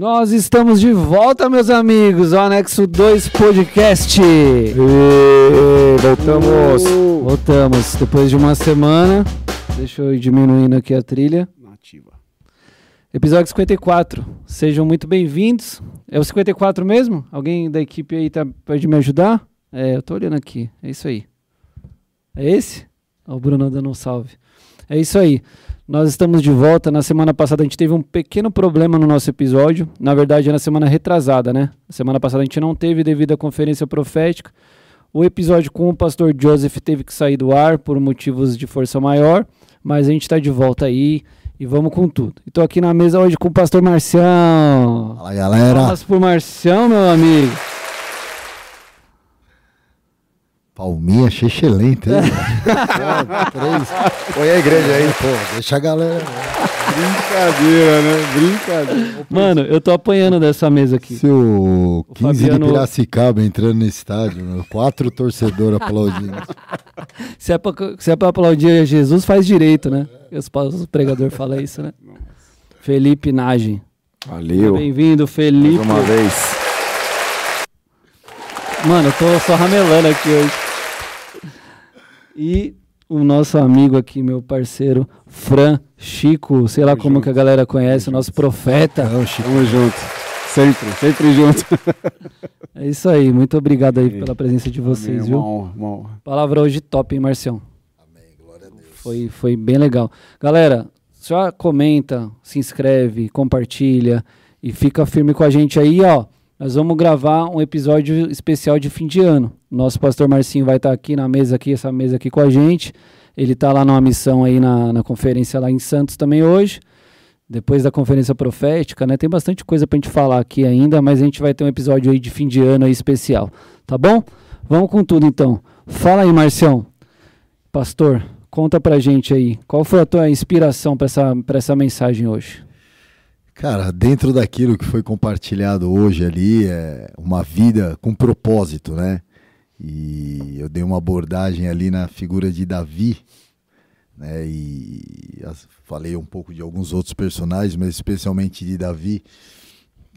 Nós estamos de volta, meus amigos, ao Anexo 2 Podcast. E voltamos. Uh, voltamos depois de uma semana. Deixa eu ir diminuindo aqui a trilha. Nativa. Episódio 54. Sejam muito bem-vindos. É o 54 mesmo? Alguém da equipe aí tá, pode me ajudar? É, eu tô olhando aqui. É isso aí. É esse? Ó, o Bruno dando um salve. É isso aí. Nós estamos de volta. Na semana passada a gente teve um pequeno problema no nosso episódio. Na verdade, é na semana retrasada, né? Na semana passada a gente não teve devido à conferência profética. O episódio com o pastor Joseph teve que sair do ar por motivos de força maior, mas a gente está de volta aí e vamos com tudo. Estou aqui na mesa hoje com o pastor Marcião. Fala galera. Palmas por Marcião, meu amigo. Palminha excelente, hein? Põe a igreja aí, pô. Deixa a galera. Brincadeira, né? Brincadeira. Mano, eu tô apanhando dessa mesa aqui. Se o 15 Fabiano- de Piracicaba entrando no estádio, meu, quatro torcedores aplaudindo. Se é, pra, se é pra aplaudir Jesus, faz direito, né? Os, pregadores falam isso, né? Felipe Nagem. Valeu. Bem-vindo, Felipe. Mais uma vez. Mano, eu tô só ramelando aqui hoje. E o nosso amigo aqui, meu parceiro, Fran Chico, sei lá como que a galera conhece, o nosso profeta. Não, Chico. Tamo junto. Sempre, sempre junto. É isso aí, muito obrigado aí pela presença de vocês, Amém, viu? Uma honra, uma honra. Palavra hoje top, hein, Marcião? Amém, glória a Deus. Foi, foi bem legal. Galera, só comenta, se inscreve, compartilha e fica firme com a gente aí, ó. Nós vamos gravar um episódio especial de fim de ano. Nosso pastor Marcinho vai estar aqui na mesa aqui, essa mesa aqui com a gente. Ele está lá numa missão aí na, na conferência lá em Santos também hoje. Depois da conferência profética, né? Tem bastante coisa pra gente falar aqui ainda, mas a gente vai ter um episódio aí de fim de ano aí especial, tá bom? Vamos com tudo então. Fala aí, Marcião. Pastor, conta pra gente aí, qual foi a tua inspiração pra essa, essa mensagem hoje? Cara, dentro daquilo que foi compartilhado hoje ali, é uma vida com propósito, né? E eu dei uma abordagem ali na figura de Davi, né? E falei um pouco de alguns outros personagens, mas especialmente de Davi,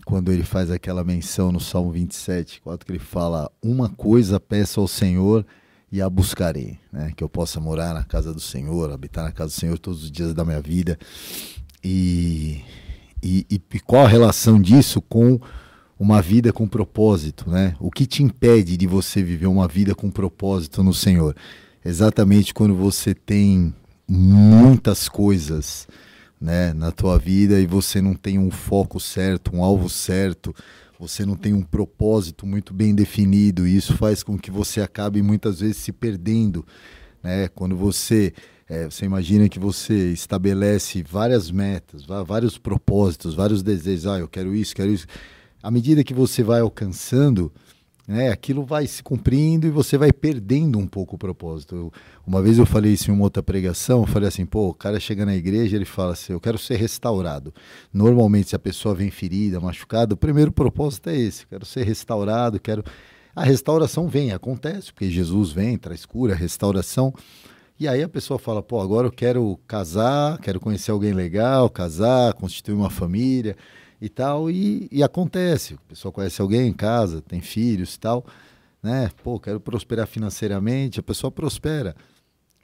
quando ele faz aquela menção no Salmo 27, quando ele fala: Uma coisa peço ao Senhor e a buscarei, né? Que eu possa morar na casa do Senhor, habitar na casa do Senhor todos os dias da minha vida. E, e, e- e qual a relação disso com uma vida com propósito, né? O que te impede de você viver uma vida com propósito no Senhor? Exatamente quando você tem muitas coisas, né, na tua vida e você não tem um foco certo, um alvo certo, você não tem um propósito muito bem definido, e isso faz com que você acabe muitas vezes se perdendo, né? Quando você é, você imagina que você estabelece várias metas, vários propósitos, vários desejos. Ah, eu quero isso, quero isso. À medida que você vai alcançando, né, aquilo vai se cumprindo e você vai perdendo um pouco o propósito. Eu- uma vez eu falei isso em uma outra pregação, eu falei assim, pô, o cara chega na igreja ele fala assim, eu quero ser restaurado. Normalmente, se a pessoa vem ferida, machucada, o primeiro propósito é esse, quero ser restaurado, quero... A restauração vem, acontece, porque Jesus vem, traz cura, restauração, e aí a pessoa fala, pô, agora eu quero casar, quero conhecer alguém legal, casar, constituir uma família e tal, e, e acontece. A pessoa conhece alguém em casa, tem filhos e tal, né? Pô, quero prosperar financeiramente, a pessoa prospera.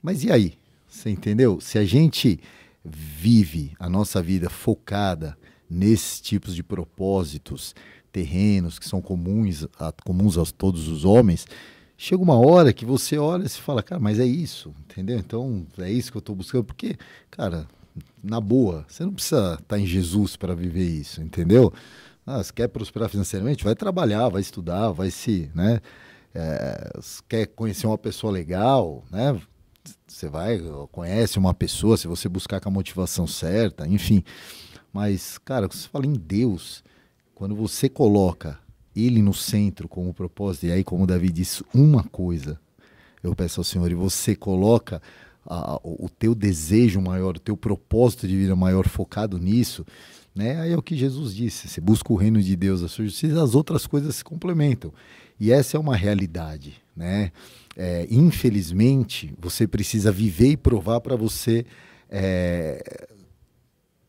Mas e aí? Você entendeu? Se a gente vive a nossa vida focada nesses tipos de propósitos terrenos que são comuns a, comuns a todos os homens, chega uma hora que você olha e se fala, cara, mas é isso, entendeu? Então é isso que eu estou buscando, porque, cara, na boa, você não precisa estar em Jesus para viver isso, entendeu? Ah, você quer prosperar financeiramente, vai trabalhar, vai estudar, vai se, né? É, quer conhecer uma pessoa legal, né? Você vai, conhece uma pessoa, se você buscar com a motivação certa, enfim. Mas, cara, você fala em Deus, quando você coloca ele no centro como propósito, e aí, como Davi disse, uma coisa, eu peço ao Senhor, e você coloca a- o teu desejo maior, o teu propósito de vida maior focado nisso, né? Aí é o que Jesus disse: você busca o reino de Deus, a sua justiça, as outras coisas se complementam. E essa é uma realidade, né? É, infelizmente, você precisa viver e provar para você é,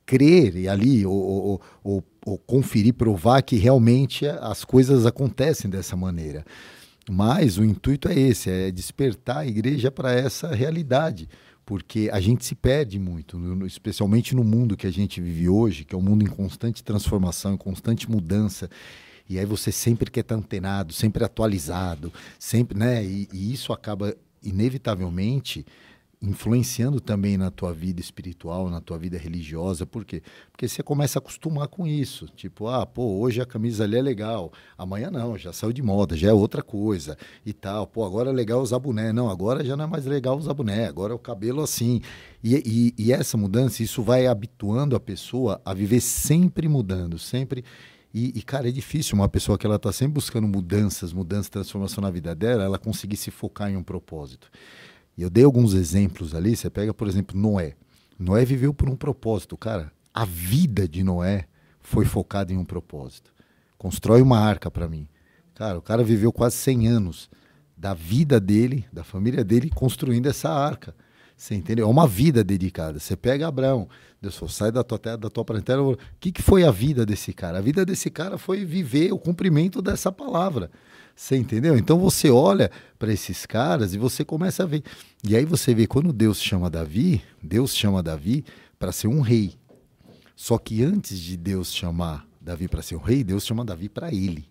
crer e ali ou, ou- ou ou conferir, provar que realmente as coisas acontecem dessa maneira. Mas o intuito é esse, é despertar a igreja para essa realidade, porque a gente se perde muito, especialmente no mundo que a gente vive hoje, que é um mundo em constante transformação, em constante mudança. E aí você sempre quer estar antenado, sempre atualizado, sempre, né? E, e isso acaba inevitavelmente influenciando também na tua vida espiritual, na tua vida religiosa. Por quê? Porque você começa a acostumar com isso. Tipo, ah, pô, hoje a camisa ali é legal, amanhã não, já saiu de moda, já é outra coisa e tal. Pô, agora é legal usar boné. Não, agora já não é mais legal usar boné, agora é o cabelo assim. E, e, e essa mudança, isso vai habituando a pessoa a viver sempre mudando, sempre. E, e, cara, é difícil uma pessoa que ela está sempre buscando mudanças, mudanças, transformação na vida dela, ela conseguir se focar em um propósito. E eu dei alguns exemplos ali. Você pega, por exemplo, Noé. Noé viveu por um propósito, cara. A vida de Noé foi focada em um propósito. Constrói uma arca para mim. Cara, o cara viveu quase 100 anos da vida dele, da família dele, construindo essa arca. Você entendeu? É uma vida dedicada. Você pega Abraão, Deus falou, sai da tua terra, da tua parentela. O que, que foi a vida desse cara? A vida desse cara foi viver o cumprimento dessa palavra. Você entendeu? Então você olha para esses caras e você começa a ver. E aí você vê quando Deus chama Davi, Deus chama Davi para ser um rei. Só que antes de Deus chamar Davi para ser um rei, Deus chama Davi para ele.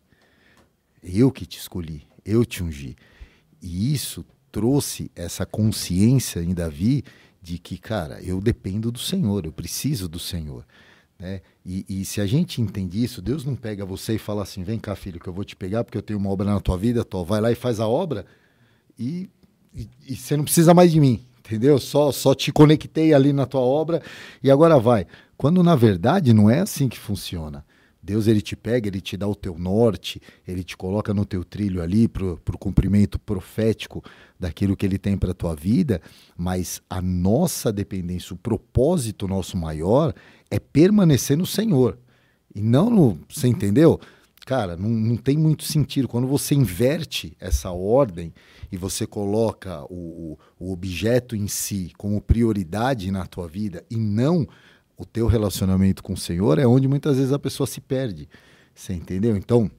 Eu que te escolhi, eu te ungi. E isso trouxe essa consciência em Davi de que, cara, eu dependo do Senhor, eu preciso do Senhor. Né? E, e, se a gente entende isso, Deus não pega você e fala assim: vem cá, filho, que eu vou te pegar porque eu tenho uma obra na tua vida, tô, vai lá e faz a obra e, e, e, você não precisa mais de mim, entendeu? Só, só te conectei ali na tua obra e agora vai. Quando na verdade não é assim que funciona. Deus ele te pega, ele te dá o teu norte, ele te coloca no teu trilho ali para o cumprimento profético daquilo que ele tem para a tua vida, mas a nossa dependência, o propósito nosso maior é permanecer no Senhor. E não no. Você entendeu? Cara, não, não tem muito sentido. Quando você inverte essa ordem e você coloca o, o, objeto em si como prioridade na tua vida e não o teu relacionamento com o Senhor, é onde muitas vezes a pessoa se perde. Você entendeu? Então,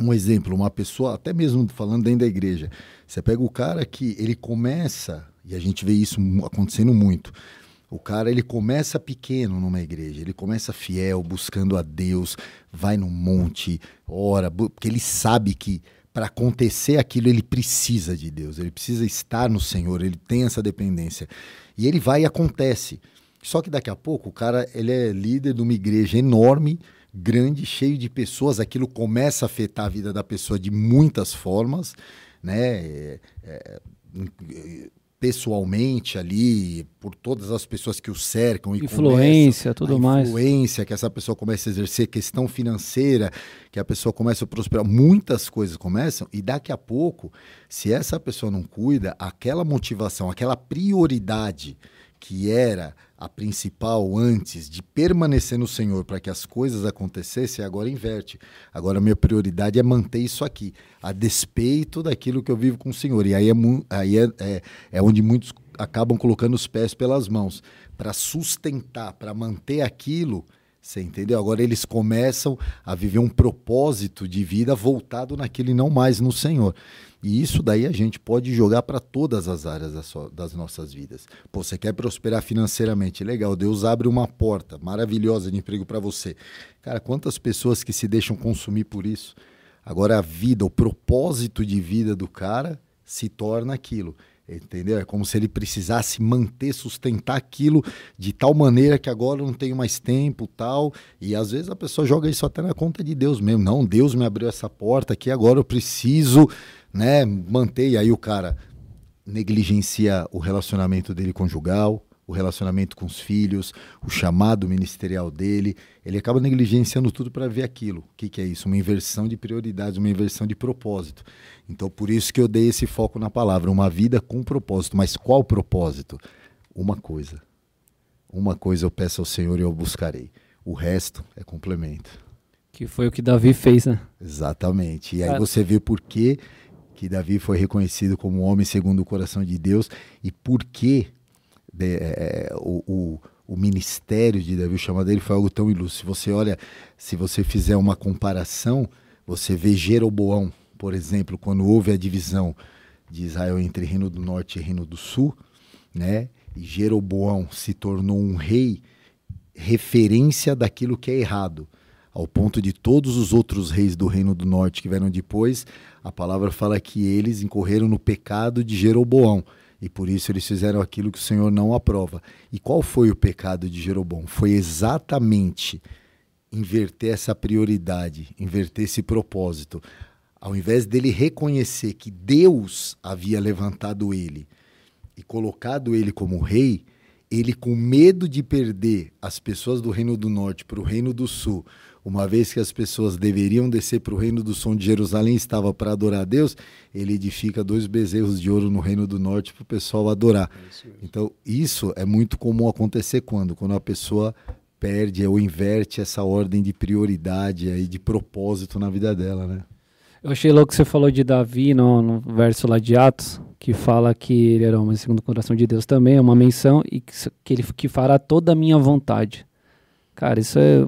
um exemplo, uma pessoa, até mesmo falando dentro da igreja, você pega o cara que ele começa, e a gente vê isso acontecendo muito, o cara ele começa pequeno numa igreja, ele começa fiel, buscando a Deus, vai no monte, ora, porque ele sabe que para acontecer aquilo ele precisa de Deus, ele precisa estar no Senhor, ele tem essa dependência. E ele vai e acontece. Só que daqui a pouco o cara ele é líder de uma igreja enorme, grande, cheio de pessoas, aquilo começa a afetar a vida da pessoa de muitas formas, né? É, é, pessoalmente ali, por todas as pessoas que o cercam. E influência, tudo mais. Influência que essa pessoa começa a exercer, questão financeira, que a pessoa começa a prosperar. Muitas coisas começam e daqui a pouco, se essa pessoa não cuida, aquela motivação, aquela prioridade que era a principal antes de permanecer no Senhor para que as coisas acontecessem, agora inverte. Agora a minha prioridade é manter isso aqui, a despeito daquilo que eu vivo com o Senhor. E aí é, aí é, é, é onde muitos acabam colocando os pés pelas mãos para sustentar, para manter aquilo. Você entendeu? Agora eles começam a viver um propósito de vida voltado naquilo e não mais no Senhor. E isso daí a gente pode jogar para todas as áreas das, das, nossas vidas. Pô, você quer prosperar financeiramente? Legal, Deus abre uma porta maravilhosa de emprego para você. Cara, quantas pessoas que se deixam consumir por isso? Agora a vida, o propósito de vida do cara se torna aquilo. Entendeu? É como se ele precisasse manter, sustentar aquilo de tal maneira que agora não tenho mais tempo, tal. E às vezes a pessoa joga isso até na conta de Deus mesmo. Não, Deus me abriu essa porta aqui, agora eu preciso, né, manter. E aí o cara negligencia o relacionamento dele conjugal, o relacionamento com os filhos, o chamado ministerial dele. Ele acaba negligenciando tudo para ver aquilo. O que, que, é isso? Uma inversão de prioridades, uma inversão de propósito. Então, por isso que eu dei esse foco na palavra, uma vida com propósito. Mas qual propósito? Uma coisa. Uma coisa eu peço ao Senhor e eu buscarei. O resto é complemento. Que foi o que Davi fez, né? Exatamente. E aí você vê por que, que Davi foi reconhecido como homem segundo o coração de Deus e por que de, é, o, o, o, ministério de Davi, o chamado dele foi algo tão ilustre. Se você olha, se você fizer uma comparação, você vê Jeroboão, por exemplo, quando houve a divisão de Israel entre Reino do Norte e Reino do Sul, né? E Jeroboão se tornou um rei referência daquilo que é errado, ao ponto de todos os outros reis do Reino do Norte que vieram depois, a palavra fala que eles incorreram no pecado de Jeroboão. E por isso eles fizeram aquilo que o Senhor não aprova. E qual foi o pecado de Jeroboão? Foi exatamente inverter essa prioridade, inverter esse propósito. Ao invés dele reconhecer que Deus havia levantado ele e colocado ele como rei, ele, com medo de perder as pessoas do Reino do Norte para o Reino do Sul, uma vez que as pessoas deveriam descer para o Reino do Sul de Jerusalém, estava para adorar a Deus, ele edifica dois bezerros de ouro no Reino do Norte para o pessoal adorar. É isso então, isso é muito comum acontecer quando? Quando a pessoa perde ou inverte essa ordem de prioridade aí, de propósito na vida dela, né? Eu achei louco que você falou de Davi no, no verso lá de Atos, que fala que ele era homem segundo o coração de Deus também, é uma menção, e que, que ele que fará toda a minha vontade. Cara, isso é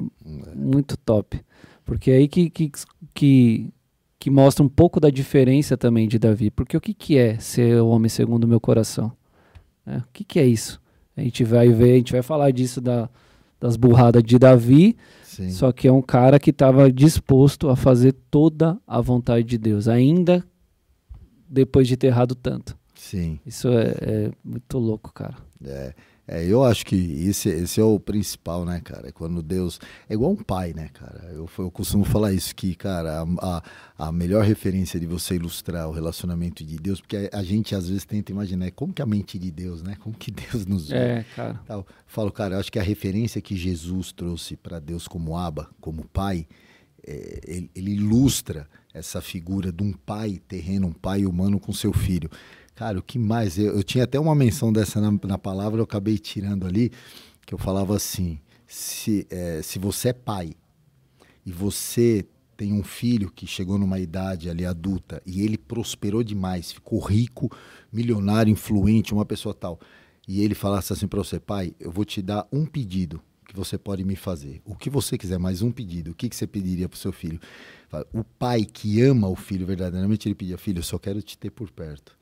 muito top. Porque é aí que, que, que, que mostra um pouco da diferença também de Davi. Porque o que, que é ser o homem segundo o meu coração? É, o que, que é isso? A gente vai ver, a gente vai falar disso da, das burradas de Davi, Sim. Só que é um cara que estava disposto a fazer toda a vontade de Deus, ainda depois de ter errado tanto. Sim. Isso é, é muito louco, cara. É. É, eu acho que esse, esse é o principal, né, cara? É quando Deus. É igual um pai, né, cara? Eu, eu costumo falar isso, que, cara, a, a, melhor referência de você ilustrar o relacionamento de Deus, porque a, a, gente às vezes tenta imaginar como que a mente de Deus, né? Como que Deus nos vê. É, cara. Tal. Falo, cara, eu acho que a referência que Jesus trouxe para Deus como Aba, como pai, é, ele, ele ilustra essa figura de um pai terreno, um pai humano com seu filho. Cara, o que mais? Eu, eu tinha até uma menção dessa na, na, palavra, eu acabei tirando ali, que eu falava assim: se, é, se você é pai e você tem um filho que chegou numa idade ali adulta e ele prosperou demais, ficou rico, milionário, influente, uma pessoa tal, e ele falasse assim para você, pai, eu vou te dar um pedido que você pode me fazer. O que você quiser, mais um pedido. O que, que você pediria para o seu filho? O pai que ama o filho verdadeiramente, ele pedia, filho, eu só quero te ter por perto.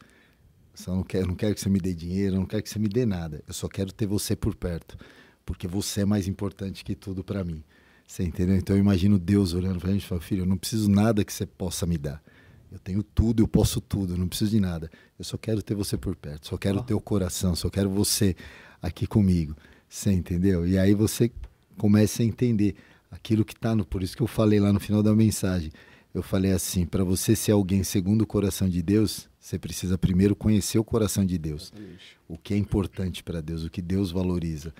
Eu não quero, não quero que você me dê dinheiro, não quero que você me dê nada. Eu só quero ter você por perto, porque você é mais importante que tudo para mim. Você entendeu? Então eu imagino Deus olhando para a gente e falando: Filho, eu não preciso nada que você possa me dar. Eu tenho tudo, eu posso tudo, eu não preciso de nada. Eu só quero ter você por perto, só quero oh. ter o coração, só quero você aqui comigo. Você entendeu? E aí você começa a entender aquilo que está no. Por isso que eu falei lá no final da mensagem. Eu falei assim: para você ser alguém segundo o coração de Deus, você precisa primeiro conhecer o coração de Deus. O que é importante para Deus, o que Deus valoriza,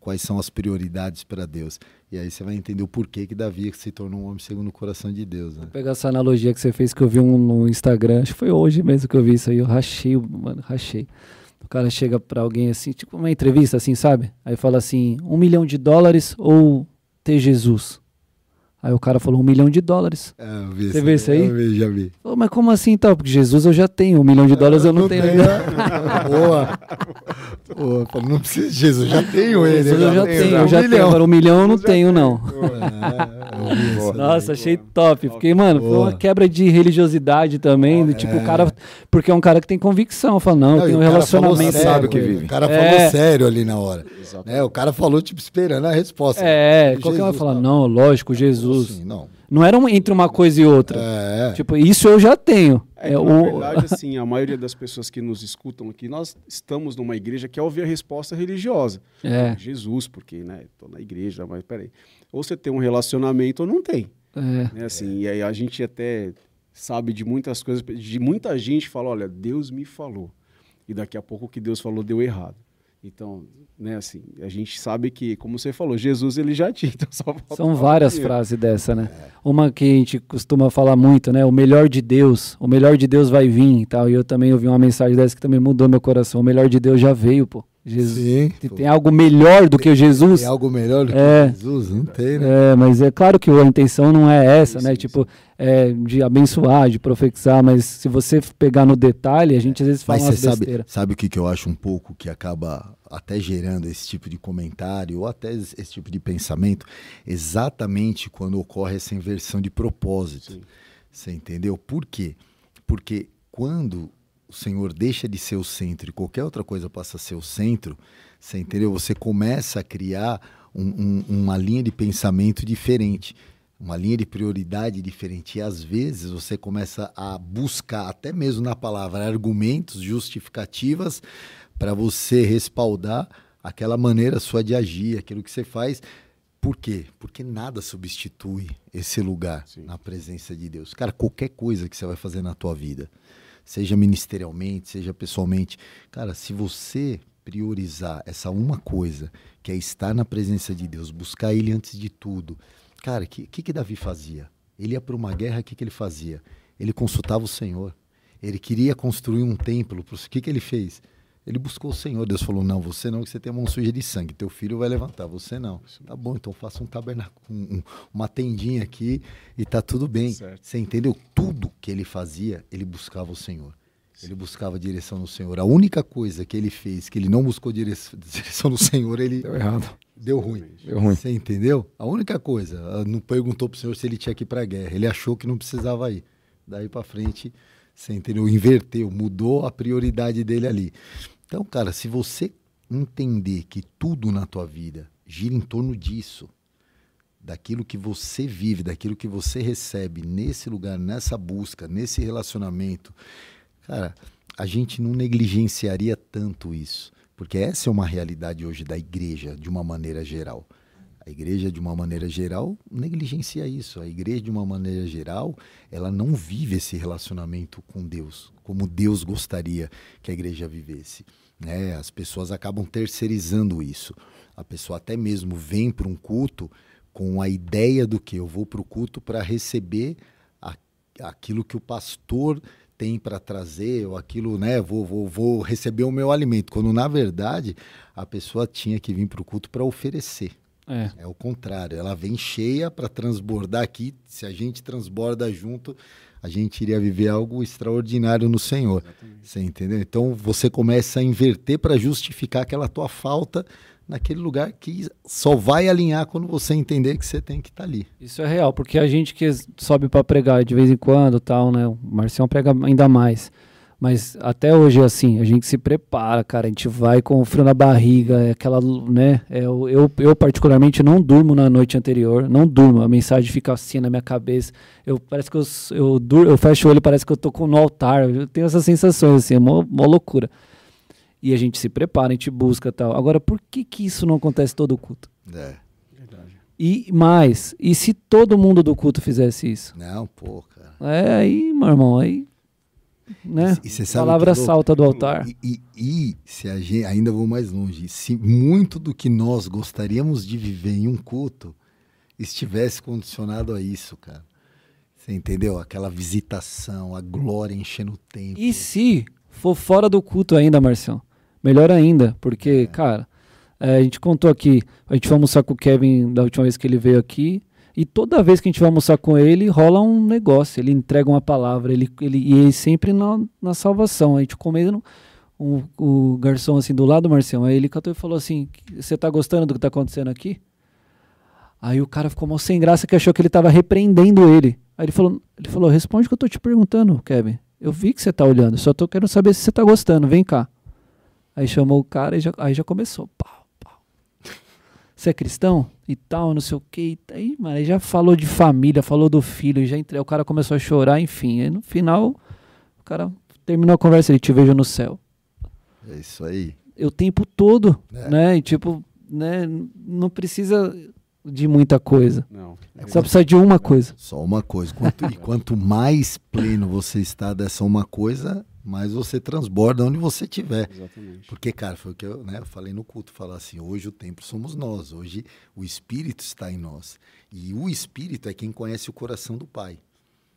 quais são as prioridades para Deus. E aí você vai entender o porquê que Davi se tornou um homem segundo o coração de Deus. Né? Vou pegar essa analogia que você fez que eu vi um no Instagram, acho que foi hoje mesmo que eu vi isso aí, eu rachei, mano, rachei. O cara chega para alguém assim, tipo uma entrevista assim, sabe? Aí fala assim, um milhão de dólares ou ter Jesus? Aí o cara falou um milhão de dólares. É, eu vi Você viu isso aí? Eu vi, já vi. Falou, mas como assim então? Porque Jesus eu já tenho, um milhão de dólares eu, eu não, não, tenho ainda. Boa. Boa. Não precisa de Jesus, já tenho ele. Jesus eu já tenho, tenho eu já tenho. Agora um milhão eu não tenho, não. É, Nossa, achei top. Porque, mano, Boa. foi uma quebra de religiosidade também. Do, tipo, o cara. Porque é um cara que tem convicção. Fala, não, não tem um relacionamento. Sério, sabe que vive. O cara falou é. sério ali na hora. Né? O cara falou, tipo, esperando a resposta. É, qualquer um vai falar, não, lógico, Jesus. Assim, não. Não era um, entre uma coisa e outra. É. Tipo, isso eu já tenho. É, é, o... Na verdade, assim, a maioria das pessoas que nos escutam aqui, nós estamos numa igreja que quer ouvir a resposta religiosa. É. Jesus, porque, né, tô na igreja, mas peraí. Ou você tem um relacionamento ou não tem. É. Né, assim, E aí a gente até sabe de muitas coisas, de muita gente fala, olha, Deus me falou. E daqui a pouco o que Deus falou deu errado. Então, né, assim, a gente sabe que, como você falou, Jesus ele já tinha. Então São várias frases dessa, né? É. Uma que a gente costuma falar muito, né? O melhor de Deus, o melhor de Deus vai vir e tal. E eu também ouvi uma mensagem dessa que também mudou meu coração. O melhor de Deus já veio, pô. Jesus, Sim, pô. tem algo melhor do que o Jesus. Tem algo melhor do que É. Jesus? Não tem, né? É, mas é claro que a intenção não é essa, Sim, né? sim, tipo, é, de abençoar, de profetizar, mas se você pegar no detalhe, a gente às vezes fala Mas umas você sabe, besteiras. sabe o que, que eu acho um pouco que acaba até gerando esse tipo de comentário ou até esse esse tipo de pensamento? Exatamente quando ocorre essa inversão de propósito. Sim. Você entendeu? Por quê? Porque quando o Senhor deixa de ser o centro e qualquer outra coisa passa a ser o centro, você entendeu? Você começa a criar um- um- uma linha de pensamento diferente, uma linha de prioridade diferente. E às vezes você começa a buscar, até mesmo na palavra, argumentos, justificativas para você respaldar aquela maneira sua de agir, aquilo que você faz. Por quê? Porque nada substitui esse lugar Sim. na presença de Deus. Cara, qualquer coisa que você vai fazer na tua vida, seja ministerialmente, seja pessoalmente, cara, se você priorizar essa uma coisa, que é estar na presença de Deus, buscar Ele antes de tudo, cara, o que, que que Davi fazia? Ele ia para uma guerra, o que, que ele fazia? Ele consultava o Senhor. Ele queria construir um templo. O que, que ele fez? Ele buscou o Senhor. Deus falou: Não, você não, que você tem a mão suja de sangue. Teu filho vai levantar, você não. Tá bom, então faça um tabernáculo, um- um- uma tendinha aqui e tá tudo bem. Certo. Você entendeu? Tudo que ele fazia, ele buscava o Senhor. Ele buscava direção no Senhor. A única coisa que ele fez, que ele não buscou direção, direção no Senhor, ele Deu errado. deu ruim. Deu ruim. Você entendeu? A única coisa, ah, não perguntou pro Senhor se ele tinha que ir pra guerra. Ele achou que não precisava ir. Daí pra frente, você entendeu? Inverteu, mudou a prioridade dele ali. Então, cara, se você entender que tudo na tua vida gira em torno disso, daquilo que você vive, daquilo que você recebe nesse lugar, nessa busca, nesse relacionamento, cara, a gente não negligenciaria tanto isso, porque essa é uma realidade hoje da igreja de uma maneira geral. A igreja, de uma maneira geral, negligencia isso. A igreja, de uma maneira geral, ela não vive esse relacionamento com Deus, como Deus gostaria que a igreja vivesse. né? As pessoas acabam terceirizando isso. A pessoa até mesmo vem para um culto com a ideia do que eu vou para o culto para receber a- aquilo que o pastor tem para trazer, ou aquilo, né? Vou, vou, vou receber o meu alimento. Quando, na verdade, a pessoa tinha que vir para o culto para oferecer. É. É o contrário, ela vem cheia para transbordar aqui. Se a gente transborda junto, a gente iria viver algo extraordinário no Senhor. Você entendeu? Então você começa a inverter para justificar aquela tua falta naquele lugar que só vai alinhar quando você entender que você tem que estar ali. Isso é real, porque a gente que sobe pra pregar de vez em quando, tal, né? O Marcião prega ainda mais. Mas até hoje é assim, a gente se prepara, cara, a gente vai com o frio na barriga, é aquela, né? É, eu, eu, eu particularmente não durmo na noite anterior, não durmo, a mensagem fica assim na minha cabeça. Eu parece que eu, eu, dur, eu fecho o olho, parece que eu tô com- no altar. Eu tenho essas sensações assim, é mó, mó loucura. E a gente se prepara, a gente busca tal. Agora, por que que isso não acontece todo culto? É. Verdade. E mais, e se todo mundo do culto fizesse isso? Não, pô, cara. É aí, meu irmão, aí. Né? E- e Palavra que é salta do altar. E, e- e se a gente, ainda vou mais longe, se muito do que nós gostaríamos de viver em um culto estivesse condicionado a isso, cara. Você entendeu? Aquela visitação, a glória enchendo o tempo. E se for fora do culto ainda, Marcião? Melhor ainda, porque, cara, é, a gente contou aqui, a gente foi almoçar com o Kevin da última vez que ele veio aqui, e toda vez que a gente vai almoçar com ele, rola um negócio, ele entrega uma palavra, ele, ele, e ele sempre na, na salvação. A gente comendo, o, o garçom assim do lado, Marcião, aí ele cantou e falou assim, você tá gostando do que tá acontecendo aqui? Aí o cara ficou mal sem graça que achou que ele tava repreendendo ele. Aí ele falou, ele falou, responde o que eu tô te perguntando, Kevin. Eu vi que você tá olhando, só tô querendo saber se você tá gostando, vem cá. Aí chamou o cara e já, aí já começou. Pau. Você é cristão? E tal, não sei o que. Aí, mano, já falou de família, falou do filho, já entre... o cara começou a chorar, enfim. Aí no final, o cara terminou a conversa, ele te vejo no céu. É isso aí. Eu o tempo todo, É. né? E tipo, né, não precisa de muita coisa. Não. Só precisa de uma coisa. Só uma coisa. Quanto, e quanto mais pleno você está dessa uma coisa, mais você transborda onde você estiver. Exatamente. Porque, cara, foi o que eu, né, eu falei no culto, falar assim, hoje o templo somos nós, hoje o Espírito está em nós. E o Espírito é quem conhece o coração do Pai.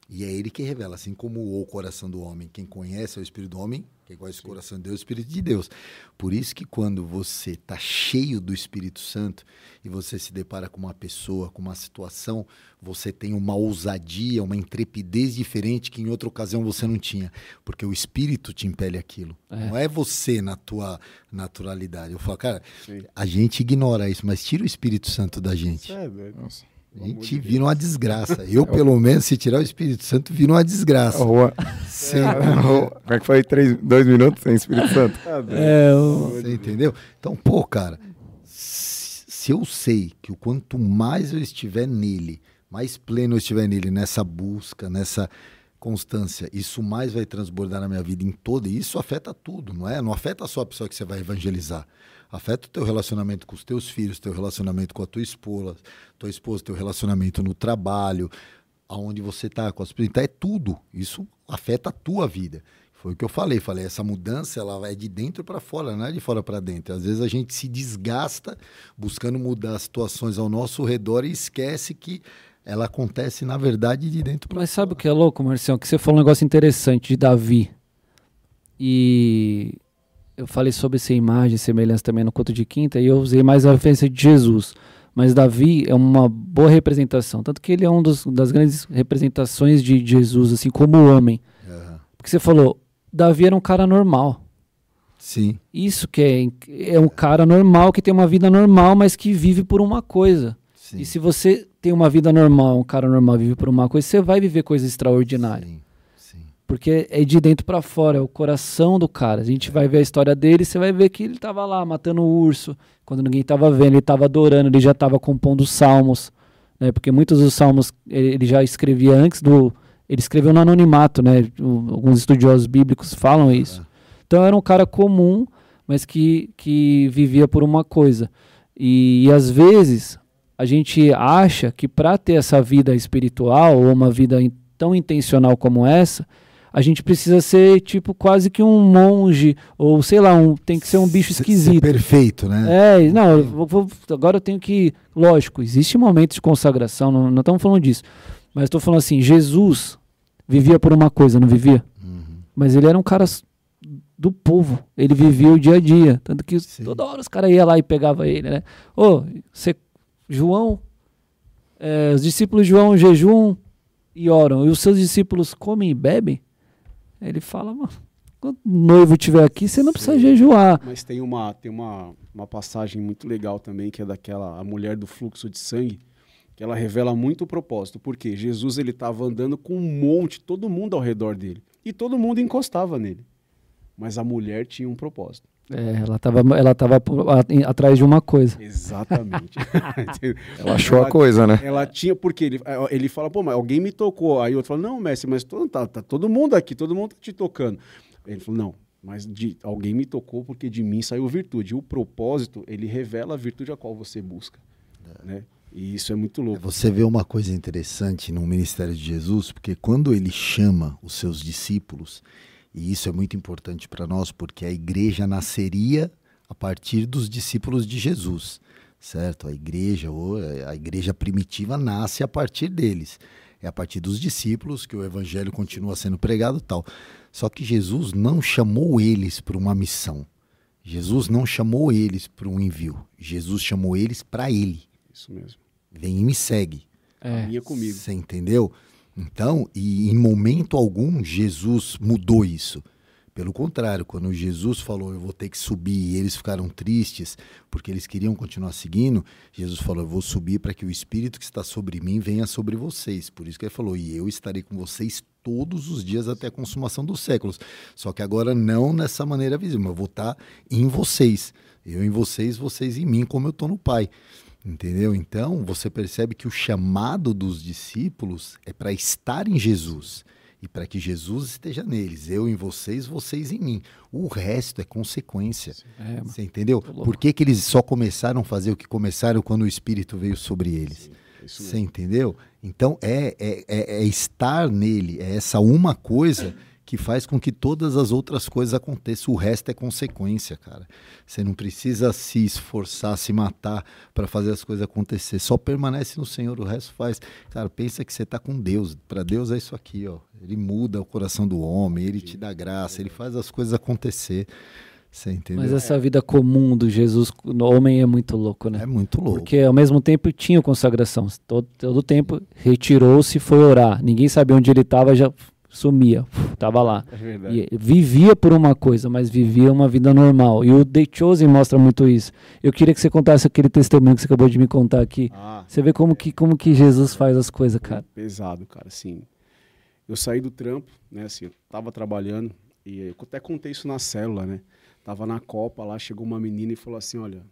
E é ele que revela, assim como o coração do homem. Quem conhece é o espírito do homem, quem conhece Sim. o coração de Deus é o espírito de Deus. Por isso que quando você está cheio do Espírito Santo e você se depara com uma pessoa, com uma situação, você tem uma ousadia, uma intrepidez diferente que em outra ocasião você não tinha, porque o Espírito te impele aquilo. É. Não é você na tua naturalidade. Eu falo, cara, Sim. a gente ignora isso, mas tira o Espírito Santo da gente. É, Nossa. A gente de vira uma desgraça. Eu, pelo menos, se tirar o Espírito Santo, vira uma desgraça. Rua. Sim. Como é que foi? Três, dois minutos sem Espírito Santo? É, eu... Você entendeu? Então, pô, cara, se eu sei que o quanto mais eu estiver nele, mais pleno eu estiver nele, nessa busca, nessa constância, isso mais vai transbordar na minha vida em toda, e isso afeta tudo, não é? Não afeta só a pessoa que você vai evangelizar afeta o teu relacionamento com os teus filhos, teu relacionamento com a tua esposa, tua esposa, teu relacionamento no trabalho, aonde você está com as então é tudo. Isso afeta a tua vida. Foi o que eu falei, falei, essa mudança ela é de dentro para fora, não é de fora para dentro. Às vezes a gente se desgasta buscando mudar as situações ao nosso redor e esquece que ela acontece na verdade de dentro para Mas sabe o que é louco, Marcião? Que você falou um negócio interessante de Davi. E eu falei sobre essa imagem, semelhança também no conto de quinta, e eu usei mais a referência de Jesus. Mas Davi é uma boa representação, tanto que ele é uma das grandes representações de Jesus, assim, como homem. Uhum. Porque você falou, Davi era um cara normal. Sim. Isso que é, é um cara normal, que tem uma vida normal, mas que vive por uma coisa. Sim. E se você tem uma vida normal, um cara normal vive por uma coisa, você vai viver coisas extraordinárias. Sim. Porque é de dentro para fora, é o coração do cara. A gente vai ver a história dele, você vai ver que ele estava lá matando o urso, quando ninguém estava vendo, ele estava adorando, ele já estava compondo salmos, né? Porque muitos dos salmos ele, ele, já escrevia antes do ele escreveu no anonimato, né? O, alguns estudiosos bíblicos falam isso. Então era um cara comum, mas que que vivia por uma coisa. E, e às vezes a gente acha que para ter essa vida espiritual ou uma vida tão intencional como essa, a gente precisa ser tipo quase que um monge ou sei lá, um, tem que ser um bicho esquisito. Ser perfeito, né? É, não, eu vou, vou, agora eu tenho que, lógico, existe momentos de consagração, não, não estamos falando disso, mas estou falando assim, Jesus vivia por uma coisa, não vivia? Uhum. Mas ele era um cara do povo, ele vivia o dia a dia, tanto que Sim. toda hora os caras iam lá e pegava ele, né? Ô, oh, você, João, é, os discípulos de João jejum e oram, e os seus discípulos comem e bebem? Ele fala, mano, quando o noivo estiver aqui, você não precisa Sim. jejuar. Mas tem uma, tem uma, uma passagem muito legal também, que é daquela a mulher do fluxo de sangue, que ela revela muito o propósito. Porque Jesus ele estava andando com um monte, todo mundo ao redor dele. E todo mundo encostava nele. Mas a mulher tinha um propósito. É, ela estava ela tava atrás de uma coisa. Exatamente. ela achou ela, a coisa, né? Ela tinha, porque ele, ele fala, pô, mas alguém me tocou. Aí o outro fala, não, mestre, mas todo, tá, tá todo mundo aqui, todo mundo tá te tocando. Ele falou, não, mas de, alguém me tocou porque de mim saiu virtude. E o propósito, ele revela a virtude a qual você busca. É. Né? E isso é muito louco. Você vê uma coisa interessante no ministério de Jesus, porque quando ele chama os seus discípulos, e isso é muito importante para nós, porque a igreja nasceria a partir dos discípulos de Jesus, certo? A igreja, ou a igreja primitiva nasce a partir deles. É a partir dos discípulos que o evangelho continua sendo pregado tal. Só que Jesus não chamou eles para uma missão. Jesus não chamou eles para um envio. Jesus chamou eles para ele. Isso mesmo. Vem e me segue. É. comigo. Você entendeu? Então, e em momento algum, Jesus mudou isso. Pelo contrário, quando Jesus falou, eu vou ter que subir, e eles ficaram tristes porque eles queriam continuar seguindo, Jesus falou, eu vou subir para que o Espírito que está sobre mim venha sobre vocês. Por isso que ele falou, e eu estarei com vocês todos os dias até a consumação dos séculos. Só que agora não nessa maneira visível, eu vou estar em vocês. Eu em vocês, vocês em mim, como eu estou no Pai. Entendeu? Então, você percebe que o chamado dos discípulos é para estar em Jesus e para que Jesus esteja neles. Eu em vocês, vocês em mim. O resto é consequência. É, você entendeu? Por que, que eles só começaram a fazer o que começaram quando o Espírito veio sobre eles? Sim, você entendeu? Então, é, é, é, é estar nele, é essa uma coisa que faz com que todas as outras coisas aconteçam. O resto é consequência, cara. Você não precisa se esforçar, se matar para fazer as coisas acontecer. Só permanece no Senhor, o resto faz. Cara, pensa que você está com Deus. Para Deus é isso aqui, ó. Ele muda o coração do homem, ele te dá graça, ele faz as coisas acontecer. Você entendeu? Mas essa vida comum do Jesus, no homem, é muito louco, né? É muito louco. Porque ao mesmo tempo tinha consagração. Todo, todo tempo retirou-se e foi orar. Ninguém sabia onde ele estava, já sumia. Tava lá. É. E vivia por uma coisa, mas vivia uma vida normal. E o The Chosen mostra muito isso. Eu queria que você contasse aquele testemunho que você acabou de me contar aqui. Ah, Você vê como que, como que Jesus faz as coisas, cara. pesado, cara, assim. Eu saí do trampo, né, assim, eu tava trabalhando e eu até contei isso na célula, né? Tava na Copa lá, chegou uma menina e falou assim, olha,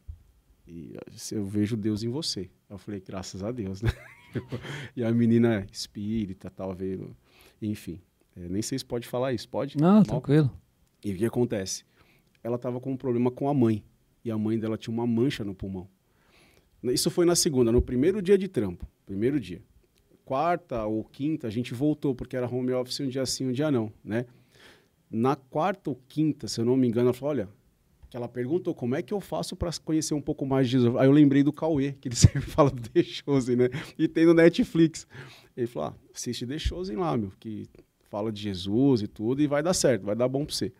eu vejo Deus em você. Eu falei, graças a Deus, né? e a menina é espírita, tal, veio, enfim. É, nem sei se pode falar isso, pode? Não, Mal? tranquilo. E o que acontece? Ela estava com um problema com a mãe. E a mãe dela tinha uma mancha no pulmão. Isso foi na segunda, no primeiro dia de trampo. Primeiro dia. Quarta ou quinta, a gente voltou, porque era home office um dia sim, um dia não, né? Na quarta ou quinta, se eu não me engano, ela falou, olha, que ela perguntou como é que eu faço para conhecer um pouco mais de Jesus. Aí eu lembrei do Cauê, que ele sempre fala do The Chosen, né? E tem no Netflix. Ele falou, ah, assiste The Chosen lá, meu, que fala de Jesus e tudo, e vai dar certo, vai dar bom para você.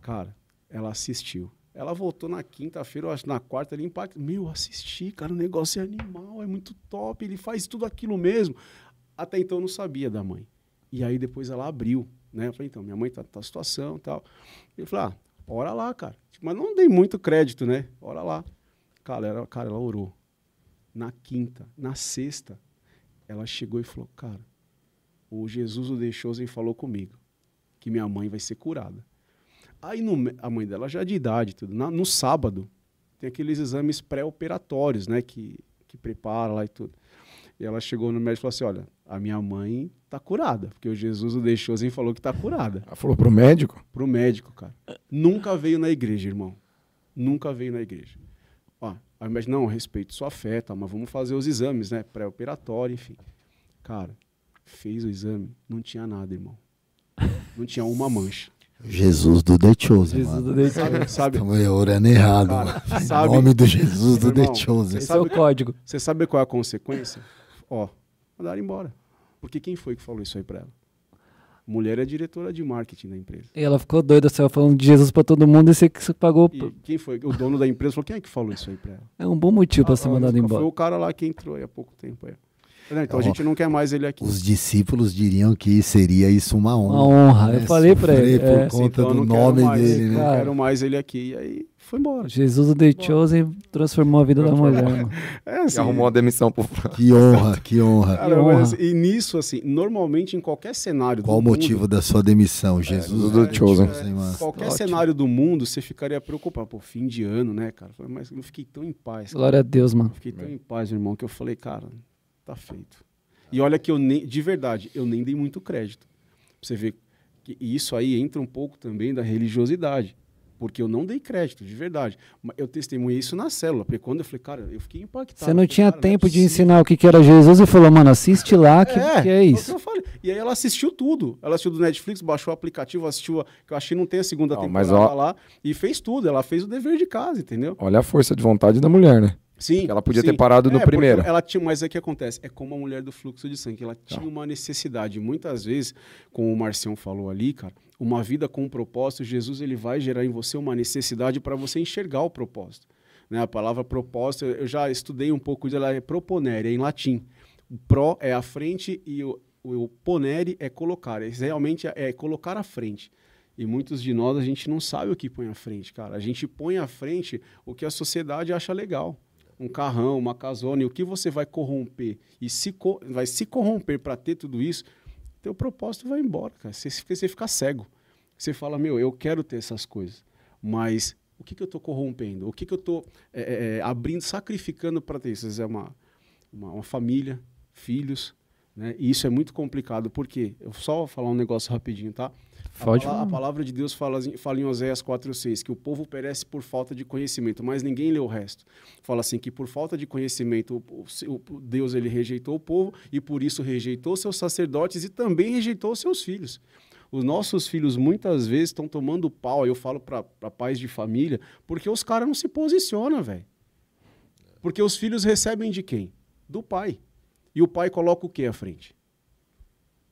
Cara, ela assistiu. Ela voltou na quinta-feira, eu acho, na quarta, ele impacta. Meu, assisti, cara, o negócio é animal, é muito top, ele faz tudo aquilo mesmo. Até então eu não sabia da mãe. E aí depois ela abriu, né? Eu falei, então, minha mãe tá tá situação e tal. Ele falou, ah, ora lá, cara. Mas não dei muito crédito, né? Ora lá. Cara, ela, cara, ela orou. Na quinta, na sexta, ela chegou e falou, cara, o Jesus o deixou e falou comigo que minha mãe vai ser curada. Aí no a mãe dela já é de idade, tudo. Na- no sábado tem aqueles exames pré-operatórios, né, que que prepara lá e tudo. E ela chegou no médico e falou assim: "Olha, a minha mãe tá curada, porque o Jesus o deixou e falou que tá curada". Ela falou pro médico? Pro médico, cara. Nunca veio na igreja, irmão. Nunca veio na igreja. Ó, aí o médico, não, respeito sua fé, tá, mas vamos fazer os exames, né, pré-operatório, enfim. Cara, fez o exame, não tinha nada, irmão. Não tinha uma mancha. Jesus do The Chosen, Jesus mano. do The Sabe, sabe, Estamos orando errado, Cara, mano. sabe- Em nome do Jesus do Irmão, The Chosen. Esse é o código. Você sabe qual é a consequência? Ó, mandaram embora. Porque quem foi que falou isso aí pra ela? Mulher é diretora de marketing da empresa. E ela ficou doida, você falando de Jesus pra todo mundo e você que você pagou. E quem foi? O dono da empresa falou: quem é que falou isso aí pra ela? É um bom motivo pra ser Ah, mandado Foi embora. o cara lá que entrou aí há pouco tempo. É. Não, então a gente não quer mais ele aqui. Os discípulos diriam que seria isso uma honra. Uma honra. Eu né? falei pra Sofrer ele. por é, conta Então, eu do não nome mais, dele, Não né? Cara. quero mais ele aqui. E aí foi embora. Jesus do The Chosen transformou a vida da mulher. É E assim. arrumou a demissão pro Que honra, que honra. cara, Que mas honra. assim, e nisso, assim, normalmente em qualquer cenário Qual o do mundo, motivo da sua demissão? Jesus do The Chosen. mano. Qualquer Ótimo. cenário do mundo, você ficaria preocupado. Pô, fim de ano, né, cara? Falei, Mas eu fiquei tão em paz. cara. Glória a Deus, mano. Fiquei tão em paz, meu irmão, que eu falei, cara, tá feito. E olha que eu nem, de verdade, eu nem dei muito crédito. Você ver que isso aí entra um pouco também da religiosidade. Porque eu não dei crédito, de verdade. Mas eu testemunhei isso na célula. Porque quando eu falei, cara, eu fiquei impactado. Você não tinha cara, é tempo de possível. ensinar o que, que era Jesus e falou, mano, assiste lá que que é, o isso. que eu falei. E aí ela assistiu tudo. Ela assistiu do Netflix, baixou o aplicativo, assistiu, a, que eu achei que não tem a segunda Não, temporada mas ó- lá, e fez tudo. Ela fez o dever de casa, entendeu? Olha a força de vontade da mulher, né? Sim. Ela podia sim. ter parado no É, porque primeiro. Ela tinha, mas é que acontece, é como a mulher do fluxo de sangue, ela tinha uma necessidade. Muitas vezes, como o Marcião falou ali, cara, uma vida com um propósito, Jesus ele vai gerar em você uma necessidade para você enxergar o propósito. Né? A palavra propósito, eu já estudei um pouco dela, é proponere, é em latim. O pro é a frente e o, o ponere é colocar. Realmente é, é colocar à frente. E muitos de nós, a gente não sabe o que põe à frente, cara. A gente põe à frente o que a sociedade acha legal um carrão, uma casona, e o que você vai corromper e se co- vai se corromper para ter tudo isso, teu propósito vai embora, cara. Você, você fica cego. Você fala, meu, eu quero ter essas coisas, mas o que, que eu estou corrompendo? O que, que eu estou abrindo, sacrificando para ter isso? É uma, uma, uma família, filhos, né? E isso é muito complicado, porque eu só vou falar um negócio rapidinho, tá? A, Pode a falar. palavra de Deus fala, assim- fala em Oséias 4,6 que o povo perece por falta de conhecimento, mas ninguém lê o resto. Fala assim que por falta de conhecimento o- o Deus ele rejeitou o povo e por isso rejeitou seus sacerdotes e também rejeitou seus filhos. Os nossos filhos muitas vezes estão tomando pau, eu falo para pais de família, porque os caras não se posicionam, velho. Porque os filhos recebem de quem? Do pai. E o pai coloca o que à frente?